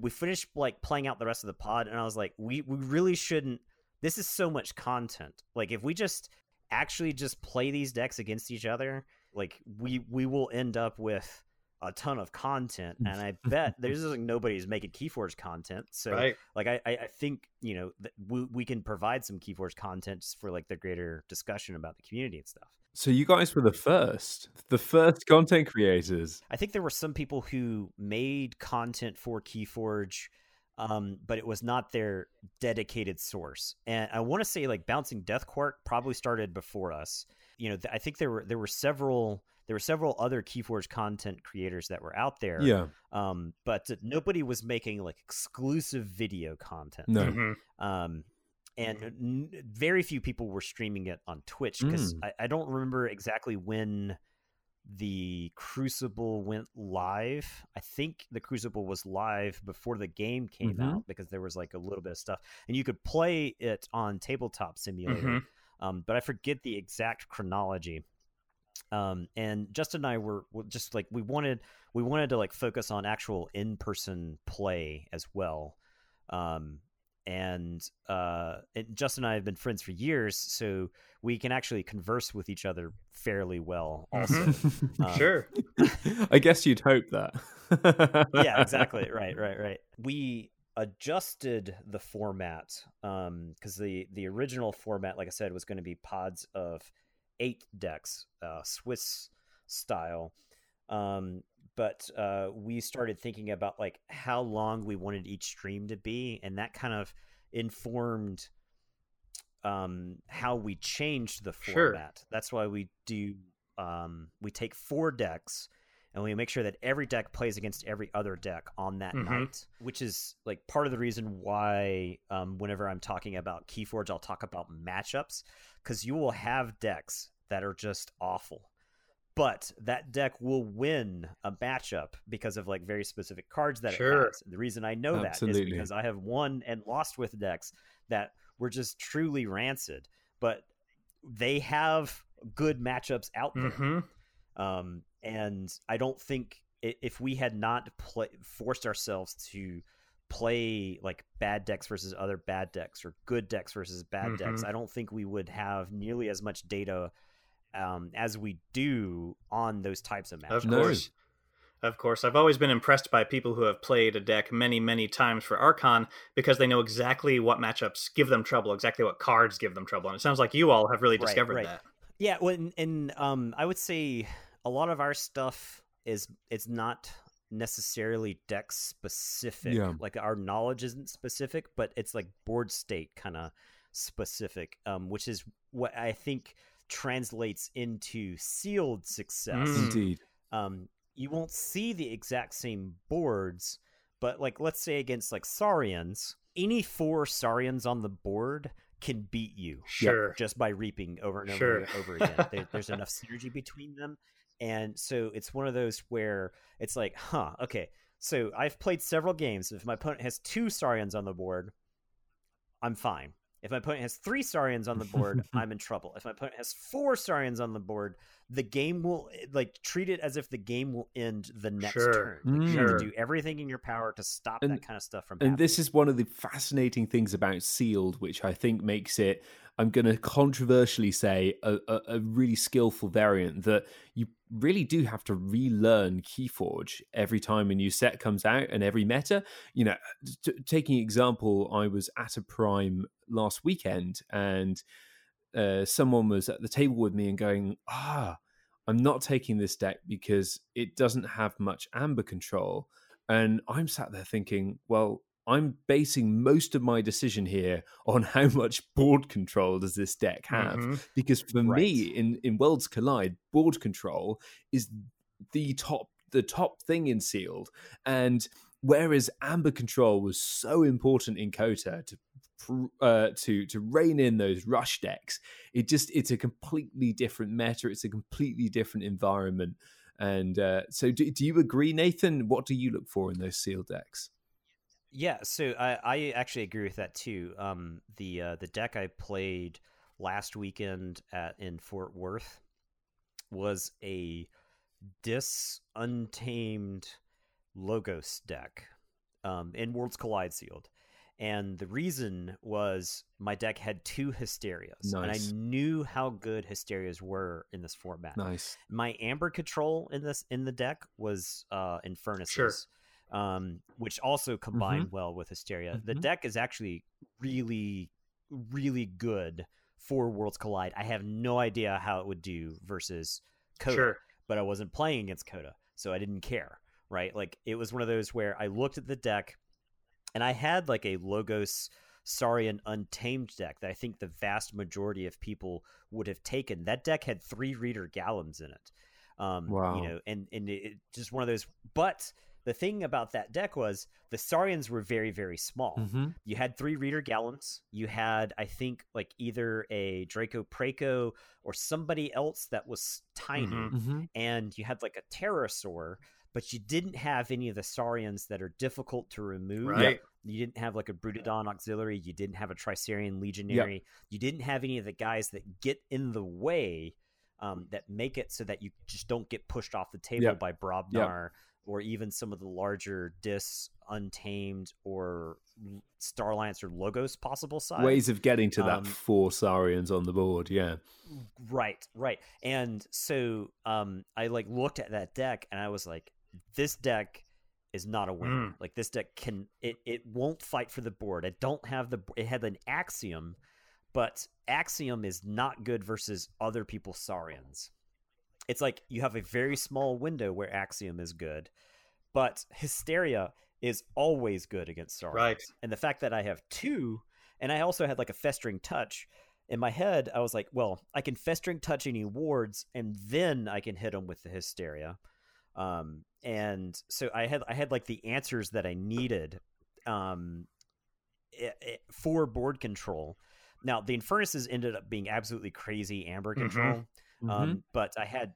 we finished like playing out the rest of the pod and i was like we, we really shouldn't this is so much content. Like if we just actually just play these decks against each other, like we we will end up with a ton of content, and I <laughs> bet there's like nobody's making KeyForge content. So Right. like I, I I think you know that we, we can provide some KeyForge content just for like the greater discussion about the community and stuff. So you guys were the first, the first content creators. I think there were some people who made content for KeyForge, um, but it was not their dedicated source. And I want to say like Bouncing Deathquark probably started before us. You know, th- I think there were there were several there were several other KeyForge content creators that were out there. Yeah, Um, but nobody was making like exclusive video content. no, Mhm. Um, and n- very few people were streaming it on Twitch because Mm. I, I don't remember exactly when the Crucible went live. I think the Crucible was live before the game came Mhm. out because there was like a little bit of stuff, and you could play it on Tabletop Simulator. Mhm. Um, but I forget the exact chronology. Um, and Justin and I were, were just like we wanted we wanted to like focus on actual in person play as well. Um, and uh, and Justin and I have been friends for years, so we can actually converse with each other fairly well. Also, Mm-hmm. <laughs> Um, Sure. <laughs> I guess you'd hope that. yeah, exactly. <laughs> Right, right, right. We adjusted the format because the the original format, like I said, was going to be pods of eight decks, uh, Swiss style. Um, but uh, we started thinking about like how long we wanted each stream to be, and that kind of informed um, how we changed the Sure. format. That's why we do um, we take four decks and we make sure that every deck plays against every other deck on that Mhm. night, which is like part of the reason why um, whenever I'm talking about Keyforge, I'll talk about matchups because you will have decks that are just awful. But that deck will win a matchup because of like very specific cards that Sure. it has. The reason I know that Absolutely. is because I have won and lost with decks that were just truly rancid, but they have good matchups out there. hmm Um, and I don't think if we had not play, forced ourselves to play like bad decks versus other bad decks or good decks versus bad decks, Mhm. I don't think we would have nearly as much data um, as we do on those types of matches. Of course. Of course. I've always been impressed by people who have played a deck many, many times for Archon because they know exactly what matchups give them trouble, exactly what cards give them trouble. And it sounds like you all have really Right, discovered right. that. Yeah, well, and, and um, I would say a lot of our stuff is it's not necessarily deck specific. Yeah. Like our knowledge isn't specific, but it's like board state kind of specific, um, which is what I think translates into sealed success. Mm. Indeed. Um, you won't see the exact same boards, but like let's say against like Saurians, any four Saurians on the board can beat you Sure. just by reaping over and over Sure. and over again. There, <laughs> there's enough synergy between them. And so it's one of those where it's like, huh, okay. So I've played several games. If my opponent has two Saurians on the board, I'm fine. If my opponent has three Saurians on the board, <laughs> I'm in trouble. If my opponent has four Saurians on the board, the game will like treat it as if the game will end the next Sure. turn. Like, You have Sure. to do everything in your power to stop And- that kind of stuff from happening. And happening. this is one of the fascinating things about Sealed, which I think makes it, I'm going to controversially say, a, a, a really skillful variant that you really do have to relearn Keyforge every time a new set comes out and every meta. You know, t- taking example, I was at a prime last weekend and uh, someone was at the table with me and going, ah, I'm not taking this deck because it doesn't have much amber control. And I'm sat there thinking, well, I'm basing most of my decision here on how much board control does this deck have. Mhm. Because for me, in, in Worlds Collide, board control is the top the top thing in sealed. And whereas amber control was so important in CotA to uh, to to rein in those rush decks, it just it's a completely different meta. It's a completely different environment. And uh, so, do, do you agree, Nathan? What do you look for in those sealed decks? Yeah, so I, I actually agree with that too. Um, the uh, the deck I played last weekend at in Fort Worth was a dis untamed logos deck um, in Worlds Collide sealed, And the reason was my deck had two Hysterias. And I knew how good Hysterias were in this format. Nice. My Amber control in this in the deck was uh Infurnaces. Um, which also combined well with Hysteria. The Mhm. deck is actually really, really good for Worlds Collide. I have no idea how it would do versus CotA Sure. but I wasn't playing against CotA, so I didn't care, right? Like it was one of those where I looked at the deck and I had like a Logos Saurian Untamed deck that I think the vast majority of people would have taken. That deck had three Rhetor Gallims in it. Um, Wow. You know, and, and it, just one of those. But the thing about that deck was the Saurians were very, very small. Hmm you had three Rhetor Gallims. you had i think like either a Draco Praeco or somebody else that was tiny. Mhm. hmm and you had like a pterosaur but you didn't have any of the saurians that are difficult to remove. Right. you didn't have like a brutodon auxiliary. You didn't have a tricerian legionary. You didn't have any of the guys that get in the way um, that make it so that you just don't get pushed off the table Yep. by Brobnar or even some of the larger dis untamed or L- star alliance or logos possible side Ways of getting to that Um, four Saurians on the board. Yeah. Right, right. And so um I like looked at that deck and I was like, this deck is not a winner. Mm. Like this deck can it it won't fight for the board. It don't have the it had an axiom, but axiom is not good versus other people's Saurians. It's like you have a very small window where axiom is good, but hysteria is always good against Saurians. Right. And the fact that I have two, and I also had like a festering touch. In my head, I was like, well, I can festering touch any wards, and then I can hit them with the hysteria. Um, and so I had I had like the answers that I needed um, i- i- for board control. Now the Infurnaces ended up being absolutely crazy amber Mhm. control, Mhm. um, but I had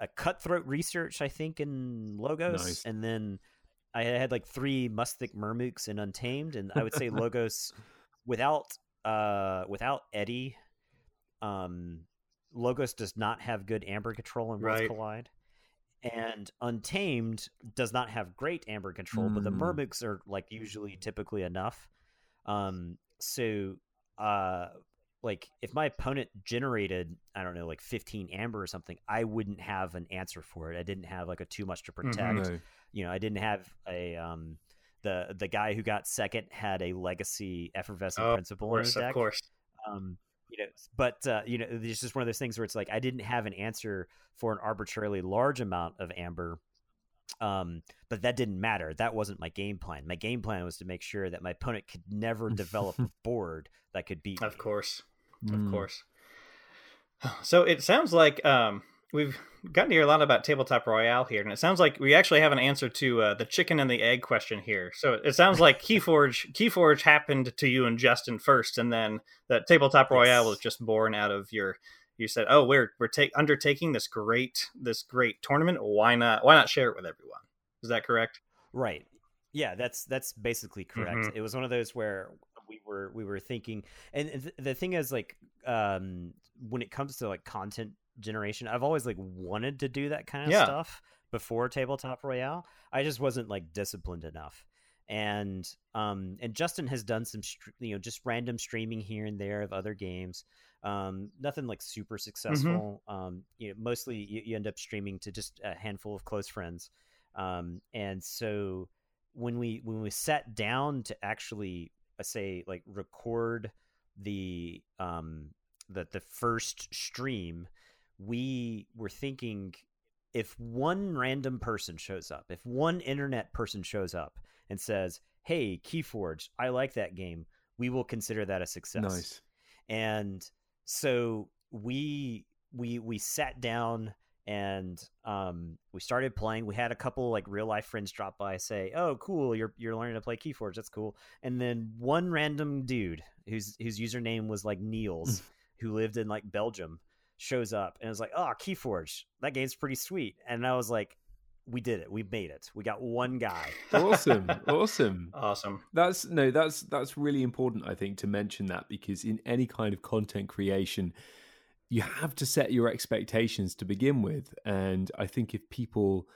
a cutthroat research, I think, in Logos, Nice. and then I had like three Mustic Mermooks in Untamed, and I would say <laughs> Logos without uh without Eddie, um, Logos does not have good Amber control in Worlds Right. Collide. And Untamed does not have great amber control, but the Mm. Mermooks are like usually typically enough. Um, so uh like if my opponent generated i don't know like 15 amber or something i wouldn't have an answer for it i didn't have like a too much to Mm-hmm. protect No. you know i didn't have a um the the guy who got second had a legacy effervescent Oh, principle Of course, in his deck of course. um you know but uh you know it's just one of those things where it's like i didn't have an answer for an arbitrarily large amount of amber um but that didn't matter that wasn't my game plan my game plan was to make sure that my opponent could never <laughs> develop a board that could beat Of me. course. Mm. Of course. So it sounds like um, we've gotten to hear a lot about tabletop royale here, and it sounds like we actually have an answer to uh, the chicken and the egg question here. So it sounds like <laughs> Keyforge Keyforge happened to you and Justin first, and then that tabletop royale Yes. was just born out of your. You said, "Oh, we're we're take, undertaking this great this great tournament. Why not? Why not share it with everyone?" Is that correct? Right. Yeah, that's that's basically correct. Mhm. It was one of those where we were we were thinking, and th- the thing is, like, um, when it comes to like content generation, I've always like wanted to do that kind of Yeah. stuff before tabletop royale. I just wasn't like disciplined enough, and um, and Justin has done some you know just random streaming here and there of other games. Um, nothing like super successful. Um, you know, mostly you, you end up streaming to just a handful of close friends um, and so when we when we sat down to actually say like record the um the the first stream we were thinking if one random person shows up if one internet person shows up and says hey keyforge i like that game we will consider that a success Nice. and so we we we sat down and um we started playing we had a couple like real life friends drop by say oh cool you're you're learning to play keyforge that's cool and then one random dude whose whose username was like niels <laughs> who lived in like belgium shows up and was like oh keyforge that game's pretty sweet and i was like we did it we made it we got one guy Awesome. <laughs> awesome. Awesome. That's no, that's that's really important, I think, to mention that because in any kind of content creation, you have to set your expectations to begin with. And I think if people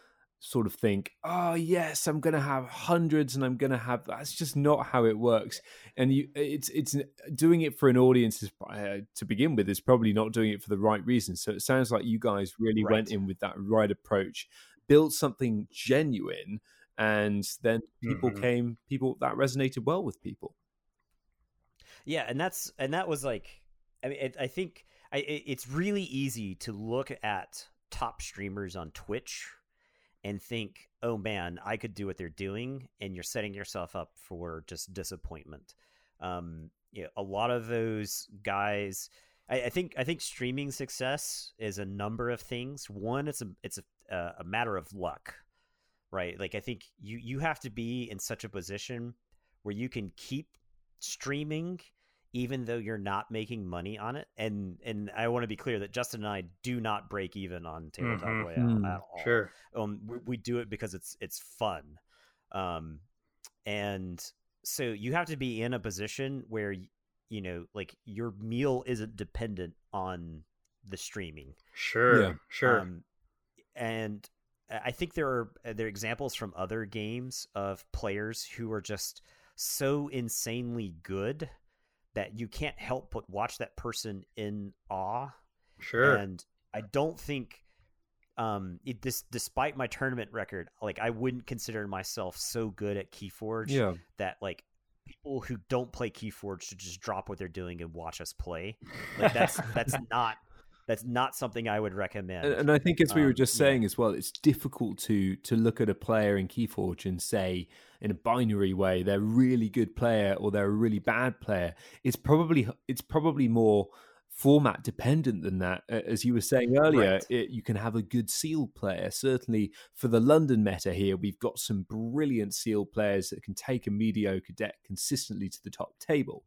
sort of think, oh yes, I'm going to have hundreds, and I'm going to have. That's just not how it works. And you, it's it's doing it for an audience is, uh, to begin with is probably not doing it for the right reason. So it sounds like you guys really Right. went in with that right approach, built something genuine, and then people Mhm. came. People that resonated well with people. Yeah, and that's and that was like, I mean, it, I think I, it's really easy to look at top streamers on Twitch and think, oh man, I could do what they're doing, and you're setting yourself up for just disappointment. Um, you know, a lot of those guys, I, I think, I think streaming success is a number of things. One, it's a it's a, a matter of luck, right? Like I think you you have to be in such a position where you can keep streaming even though you're not making money on it and and i want to be clear that justin and i do not break even on tabletop Mhm. royale Mm, at all Sure. um we, we do it because it's it's fun um and so you have to be in a position where you know like your meal isn't dependent on the streaming Sure. Yeah. Sure. um, and I think there are there are examples from other games of players who are just so insanely good that you can't help but watch that person in awe. sure. And I don't think um it, this despite my tournament record, like I wouldn't consider myself so good at Keyforge Yeah, that like people who don't play Keyforge should just drop what they're doing and watch us play. Like that's <laughs> that's not that's not something I would recommend. and, and I think as we were Um, just yeah. saying as well, it's difficult to to look at a player in Keyforge and say in a binary way they're a really good player or they're a really bad player. It's probably it's probably more format dependent than that. As you were saying earlier, Right. it, you can have a good sealed player. Certainly for the London meta here, we've got some brilliant sealed players that can take a mediocre deck consistently to the top table.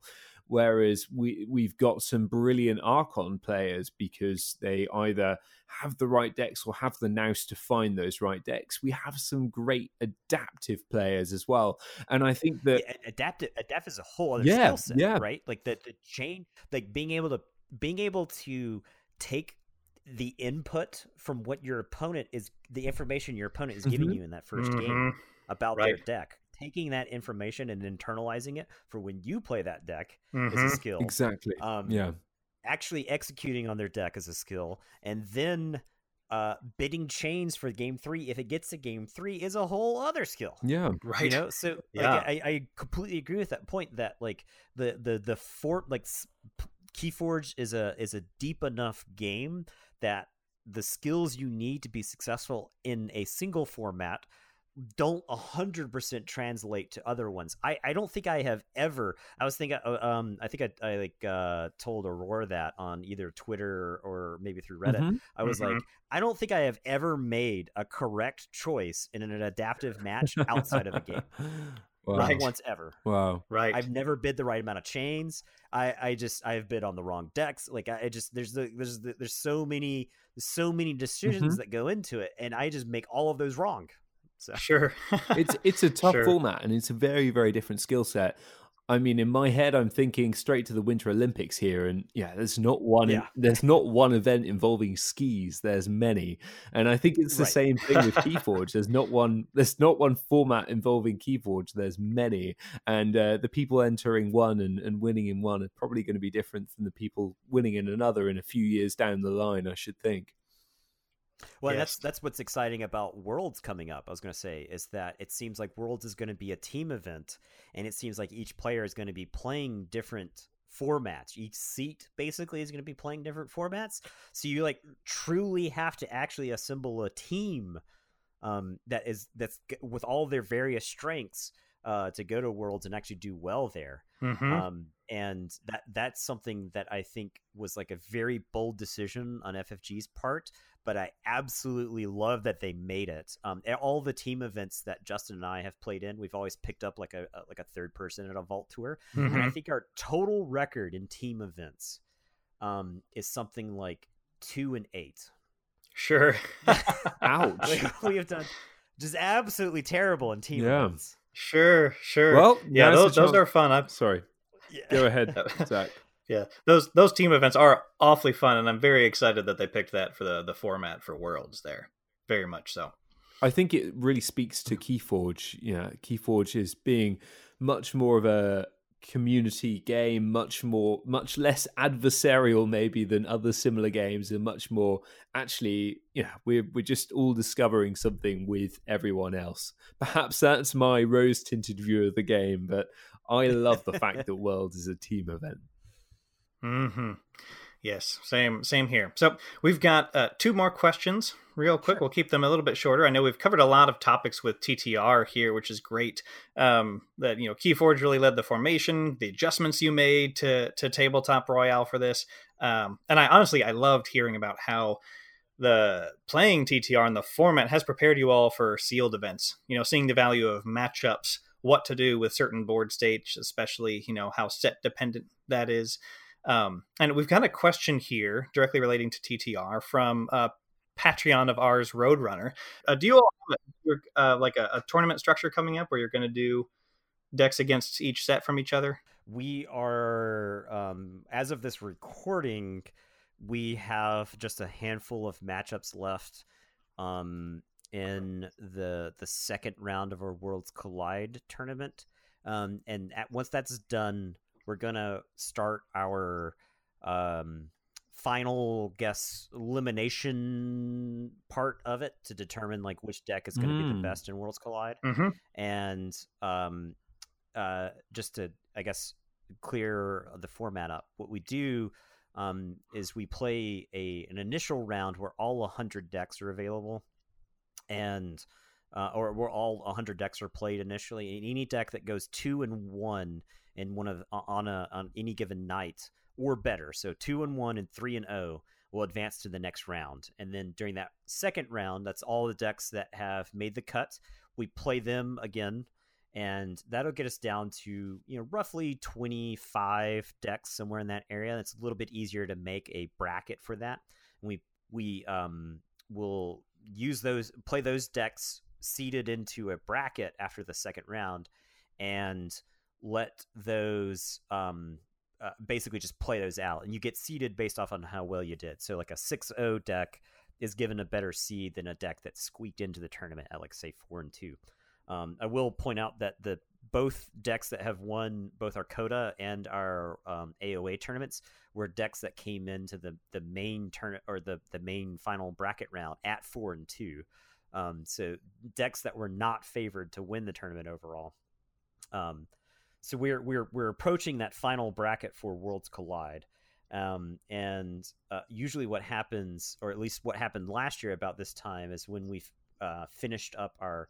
Whereas we we've got some brilliant Archon players because they either have the right decks or have the nous to find those right decks. We have some great adaptive players as well, and I think that yeah, adaptive adapt is a whole other Yeah, skill set, yeah. right? Like the the chain, like being able to being able to take the input from what your opponent is, the information your opponent is giving Mhm. you in that 1st Mhm. game about their deck, taking that information and internalizing it for when you play that deck is Mhm. a skill. exactly, Um, yeah, actually executing on their deck is a skill, and then uh, bidding chains for game three if it gets to game three is a whole other skill yeah, Right. you know so Yeah. like, I, I completely agree with that point that like the the the for like s- p- keyforge is a is a deep enough game that the skills you need to be successful in a single format don't 100% translate to other ones i i don't think i have ever i was thinking uh, um i think i, I like uh told aurora that on either twitter or maybe through reddit Mhm. i was Mhm. like i don't think i have ever made a correct choice in an adaptive match outside of a game <laughs> wow, not Right. once ever. wow, right. I've never bid the right amount of chains. I, I just I've bid on the wrong decks. Like I, I just there's the there's the, there's so many so many decisions Mm-hmm. that go into it, and I just make all of those wrong. So Sure. <laughs> it's it's a tough Sure. format and it's a very very different skill set. I mean, in my head, I'm thinking straight to the Winter Olympics here, and yeah, there's not one. Yeah. There's not one event involving skis. There's many, and I think it's the Right. same thing with <laughs> Keyforge. There's not one. There's not one format involving Keyforge. There's many, and uh, the people entering one and, and winning in one are probably going to be different from the people winning in another in a few years down the line. I should think. Well, Yes. that's that's what's exciting about Worlds coming up. I was going to say is that it seems like Worlds is going to be a team event, and it seems like each player is going to be playing different formats. Each seat basically is going to be playing different formats. So you like truly have to actually assemble a team um, that is that's with all their various strengths uh, to go to Worlds and actually do well there. Mhm. Um, and that that's something that I think was like a very bold decision on FFG's part, but I absolutely love that they made it. Um, and all the team events that Justin and I have played in, we've always picked up like a, a like a third person at a vault tour, and I Mhm. think our total record in team events um, is something like two and eight. Sure. <laughs> Ouch. We have done just absolutely terrible in team Yeah. events. sure. Sure. Well, yeah, those, those are fun. I'm, Sorry, Yeah. go ahead, <laughs> Zach. Yeah, those those team events are awfully fun, and I'm very excited that they picked that for the the format for Worlds there. Very much so. I think it really speaks to Keyforge. You know, Keyforge is being much more of a community game, much more, much less adversarial maybe than other similar games, and much more actually, you know, we're we're just all discovering something with everyone else. Perhaps that's my rose tinted view of the game, but I love the fact <laughs> that World is a team event. Hmm. Yes, same same here. So we've got uh, two more questions, real quick. Sure. We'll keep them a little bit shorter. I know we've covered a lot of topics with TTR here, which is great. Um, that you know, KeyForge really led the formation, the adjustments you made to to tabletop royale for this, um, and I honestly I loved hearing about how the playing TTR and the format has prepared you all for sealed events. You know, seeing the value of matchups, what to do with certain board states, especially you know how set dependent that is. Um, and we've got a question here directly relating to TTR from uh, Patreon of ours, Roadrunner. Uh, do you all have uh, like a, a, tournament structure coming up where you're going to do decks against each set from each other? We are, um, as of this recording, we have just a handful of matchups left um, in the the second round of our Worlds Collide tournament. Um, and at, once that's done, we're gonna start our um, final guess elimination part of it to determine like which deck is going to mm. be the mm. best in Worlds Collide, mm-hmm. and um, uh, just to I guess clear the format up. What we do um, is we play a an initial round where all hundred decks are available, and uh, or where all hundred decks are played initially. And any deck that goes two and one in one of on a on any given night or better. So two and one and three and O oh will advance to the next round. And then during that second round, that's all the decks that have made the cut. We play them again, and that'll get us down to you know roughly 25 decks somewhere in that area. It's a little bit easier to make a bracket for that. And we we um will use those play those decks seeded into a bracket after the second round and let those um, uh, basically just play those out, and you get seeded based off on how well you did. So like a 6-0 deck is given a better seed than a deck that squeaked into the tournament at like say four and two. Um, I will point out that the both decks that have won both our CotA and our um, AOA tournaments were decks that came into the the main turn or the the main final bracket round at four and two. Um, so decks that were not favored to win the tournament overall. Um, so we're we're we're approaching that final bracket for Worlds Collide. Um, and uh, usually, what happens, or at least what happened last year about this time, is when we uh, finished up our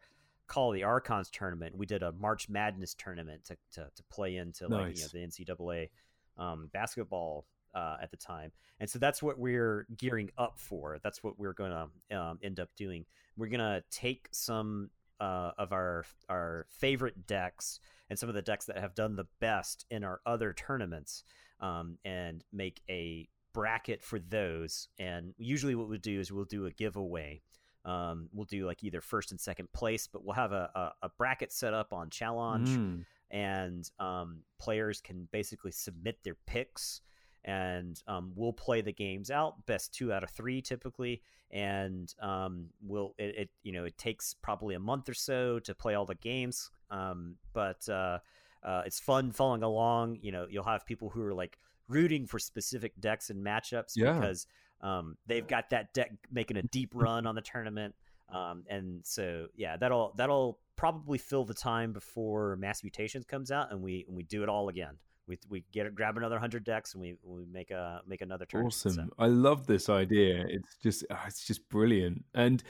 Call of the Archons tournament, we did a March Madness tournament to, to, to play into like nice. you know, the NCAA um, basketball uh, at the time, and so that's what we're gearing up for. That's what we're going to um, end up doing. We're going to take some uh, of our our favorite decks and some of the decks that have done the best in our other tournaments, um, and make a bracket for those. And usually, what we'll do is we'll do a giveaway. Um, we'll do like either first and second place, but we'll have a, a, a bracket set up on Challonge, mm. and um, players can basically submit their picks and um, we'll play the games out best two out of three typically and um, we'll it, it, you know it takes probably a month or so to play all the games um, but uh, uh, it's fun following along you know you'll have people who are like rooting for specific decks and matchups yeah. because um, they've got that deck making a deep run on the tournament um, and so yeah that'll that'll probably fill the time before mass mutations comes out and we and we do it all again we we get grab another hundred decks and we we make a make another turn. Awesome! So. I love this idea. It's just oh, it's just brilliant. And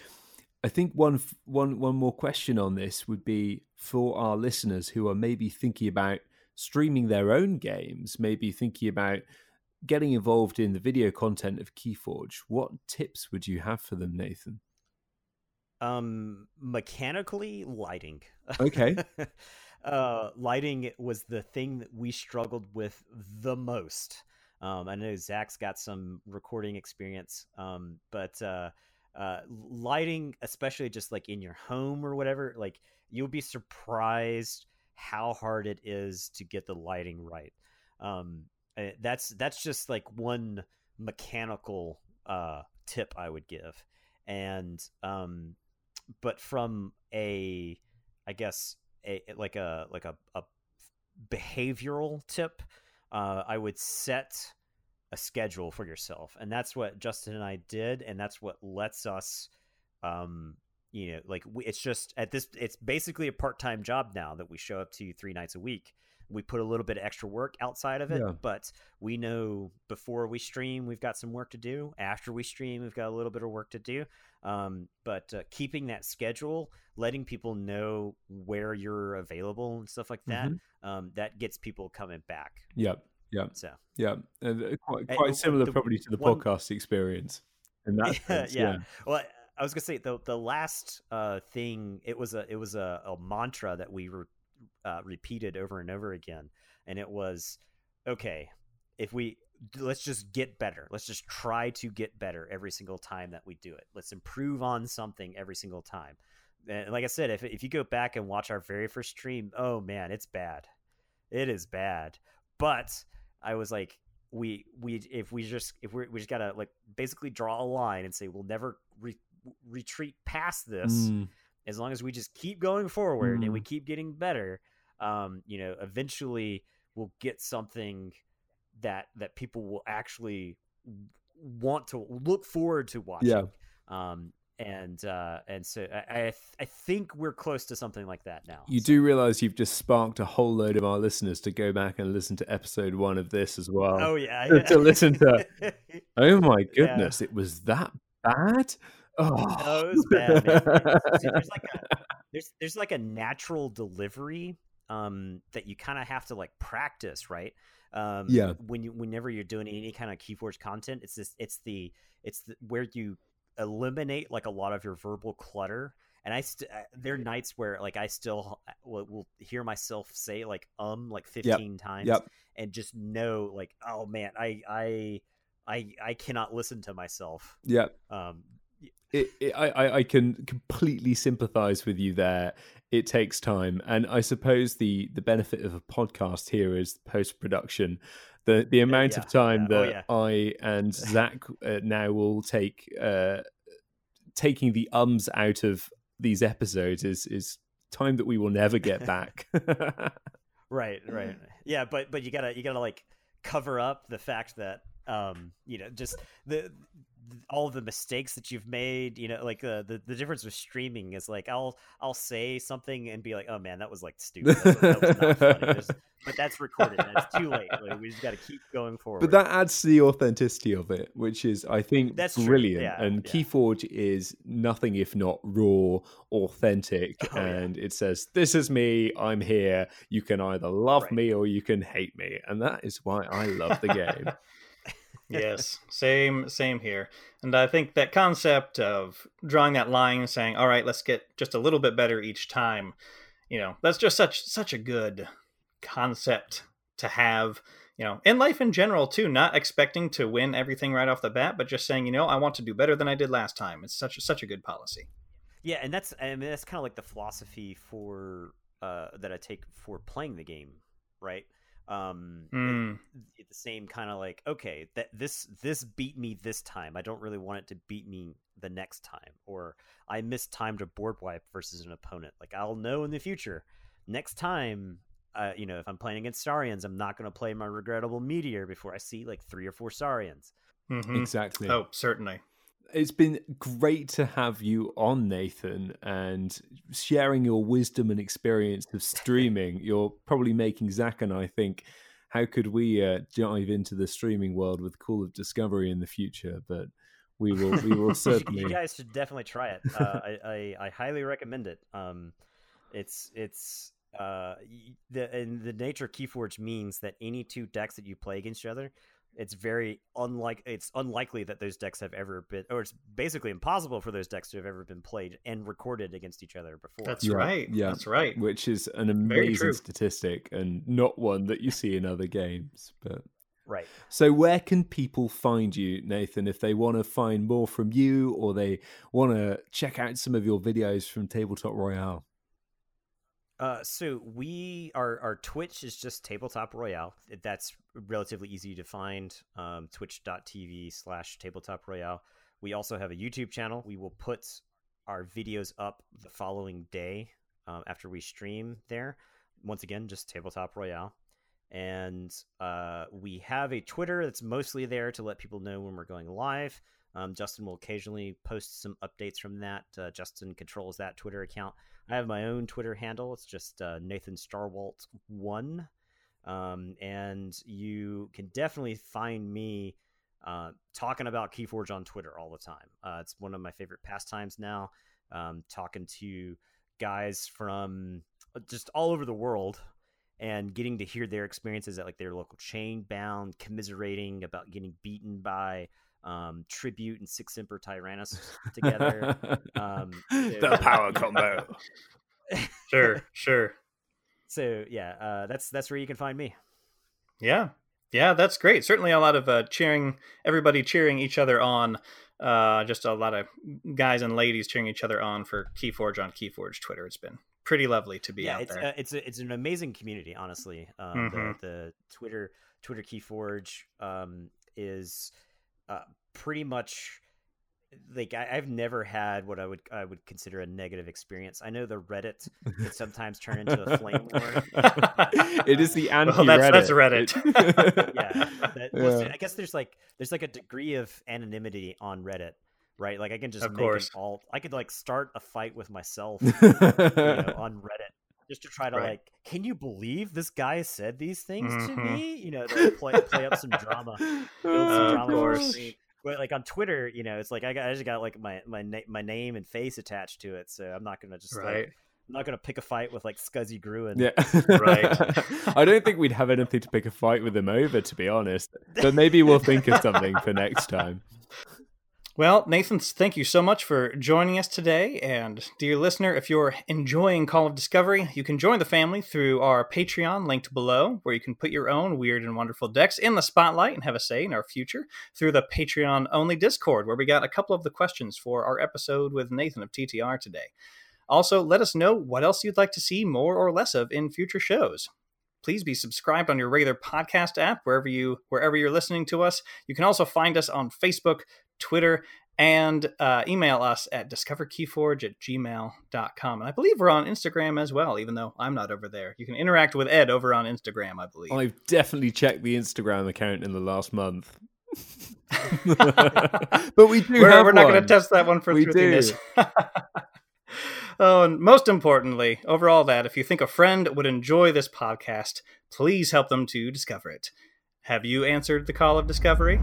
I think one one one more question on this would be for our listeners who are maybe thinking about streaming their own games, maybe thinking about getting involved in the video content of Keyforge. What tips would you have for them, Nathan? Um, mechanically lighting. Okay. <laughs> uh, lighting was the thing that we struggled with the most. Um, I know Zach's got some recording experience, um, but uh, uh, lighting, especially just like in your home or whatever, like you'll be surprised how hard it is to get the lighting right. Um, eh, that's that's just like one mechanical uh, tip I would give, and um, but from a I guess a like a like a, a behavioral tip, uh, I would set a schedule for yourself, and that's what Justin and I did, and that's what lets us, um, you know, like we, it's just at this, it's basically a part time job now that we show up to you three nights a week. We put a little bit of extra work outside of it, Yeah. but we know before we stream we've got some work to do. After we stream, we've got a little bit of work to do. Um, but uh, keeping that schedule, letting people know where you're available and stuff like that, Mm-hmm. um, that gets people coming back. Yep. Yep. So Yeah. And uh, quite, And similar, the probably, to the one- podcast experience. In that <laughs> yeah, sense, yeah. Well, I- I was gonna say the the last uh, thing it was a it was a, a mantra that we re- uh, repeated over and over again, and it was okay if we let's just get better. Let's just try to get better every single time that we do it. Let's improve on something every single time. And like I said, if if you go back and watch our very first stream, oh man, it's bad. It is bad. But I was like, we we if we just if we we just gotta like basically draw a line and say we'll never re- retreat past this Mm, as long as we just keep going forward and we Mm. keep getting better um you know eventually we'll get something that that people will actually want to look forward to watching Yeah. um and uh and so I, I I think we're close to something like that now You So- do realize you've just sparked a whole load of our listeners to go back and listen to episode one of this as well. oh yeah, to- <laughs> yeah. to listen to- Oh my <laughs> Yeah. goodness, it was that bad? Oh, Oh, it was bad, man. There's like a <laughs> there's there's like a natural delivery um that you kind of have to like practice, right? Um Yeah. when you whenever you're doing any kind of Keyforge content, it's this it's the it's the, where you eliminate like a lot of your verbal clutter. And I st- uh, there are nights where like I still uh, will, will hear myself say like um like 15 times Yep. and just know like oh man, I I I I cannot listen to myself. yeah. Um it, it, I, I I can completely sympathize with you there. It takes time, and I suppose the the benefit of a podcast here is post production. The the amount yeah, of time yeah. Oh, that yeah. I and <laughs> Zach uh, now will take uh, taking the ums out of these episodes is is time that we will never get <laughs> back. <laughs> right right yeah but but you gotta you gotta like cover up the fact that um you know just the th- all the mistakes that you've made you know like uh, the the difference with streaming is like i'll i'll say something and be like oh man that was like stupid that was, that was not funny. There's- <laughs> but that's recorded and it's too late like, we just got to keep going forward But that adds to the authenticity of it, which is, I think, That's brilliant. yeah, and yeah. Keyforge is nothing if not raw, authentic. <laughs> Oh, yeah. and it says, This is me. I'm here. You can either love Right. me or you can hate me. And that is why I love the game. <laughs> yes same same here. And i think that concept of drawing that line and saying all right let's get just a little bit better each time you know that's just such such a good concept to have you know in life in general too not expecting to win everything right off the bat but just saying you know i want to do better than i did last time. It's such such a good policy. Yeah, and that's I mean that's kind of like the philosophy for uh that I take for playing the game, right? Um Mm. it- the same kind of like okay, that this this beat me this time. I don't really want it to beat me the next time or I mistimed a board wipe versus an opponent. Like I'll know in the future. Next time uh, you know, if I'm playing against Saurians, I'm not going to play my regrettable meteor before I see like three or four Saurians. Mhm. Exactly. oh certainly It's been great to have you on, Nathan, and sharing your wisdom and experience of <laughs> streaming. You're probably making Zach and I think, how could we uh, dive into the streaming world with Call of Discovery in the future? But we will, we will <laughs> certainly. You guys should definitely try it. Uh, I, I I highly recommend it. Um, it's it's uh the and the nature of Keyforge means that any two decks that you play against each other, it's very unlike it's unlikely that those decks have ever been, or it's basically impossible for those decks to have ever been played and recorded against each other before. that's Yeah, right yeah. that's right which is an amazing statistic and not one that you see in other games. But right. so, where can people find you, Nathan, if they want to find more from you or they want to check out some of your videos from Tabletop Royale? Uh, so we our our Twitch is just Tabletop Royale. That's relatively easy to find. Um, Twitch.tv slash Tabletop Royale. We also have a YouTube channel. We will put our videos up the following day um, after we stream there. Once again, just Tabletop Royale. And uh, we have a Twitter that's mostly there to let people know when we're going live. Um, Justin will occasionally post some updates from that. Uh, Justin controls that Twitter account. I have my own Twitter handle. It's just uh, Nathan Starwalt one, um, and you can definitely find me uh, talking about Keyforge on Twitter all the time. Uh, it's one of my favorite pastimes now. Um, talking to guys from uh, just all over the world and getting to hear their experiences at like their local Chainbound, commiserating about getting beaten by um, Tribute and Sic Semper Tyrannus together. <laughs> um, the power combo. <laughs> sure, sure. So yeah, uh, that's that's where you can find me. Yeah, yeah, that's great. Certainly a lot of uh, cheering, everybody cheering each other on. Uh, just a lot of guys and ladies cheering each other on for Keyforge on Keyforge Twitter. It's been pretty lovely to be yeah, out it's, there. Uh, it's a, it's an amazing community, honestly. Um, Mhm. the, the Twitter Twitter Keyforge um, is uh, pretty much like I, I've never had what I would I would consider a negative experience. I know the Reddit can sometimes turn into a flame war. <laughs> it is the anti Well, that's- that's Reddit. yeah, that, Yeah. I guess there's like there's like a degree of anonymity on Reddit, right? Like I can just Of make course. an alt. I could like start a fight with myself you know, <laughs> on Reddit just to try to Right. like, can you believe this guy said these things to Mhm. me? You know, to <laughs> play play up some drama, <laughs> build some Of drama. for course. me. But like on Twitter, you know, it's like I, got, I just got like my my na- my name and face attached to it, so I'm not gonna just right. like I'm not gonna pick a fight with like Scuzzy Gruen. Yeah. Right. <laughs> I don't think we'd have anything to pick a fight with him over, to be honest. But maybe we'll think of something for next time. Well, Nathan, thank you so much for joining us today. And dear listener, if you're enjoying Call of Discovery, you can join the family through our Patreon linked below, where you can put your own weird and wonderful decks in the spotlight and have a say in our future through the Patreon only Discord, where we got a couple of the questions for our episode with Nathan of TTR today. Also, let us know what else you'd like to see more or less of in future shows. Please be subscribed on your regular podcast app wherever you wherever you're listening to us. You can also find us on Facebook, Twitter, and uh, email us at discoverkeyforge at gmail.com. And I believe we're on Instagram as well, even though I'm not over there. You can interact with Ed over on Instagram, I believe. I've definitely checked the Instagram account in the last month. <laughs> but we do we're, have we're not going to test that one for We truthiness. <laughs> oh, and most importantly, over all that, if you think a friend would enjoy this podcast, please help them to discover it. Have you answered the call of discovery?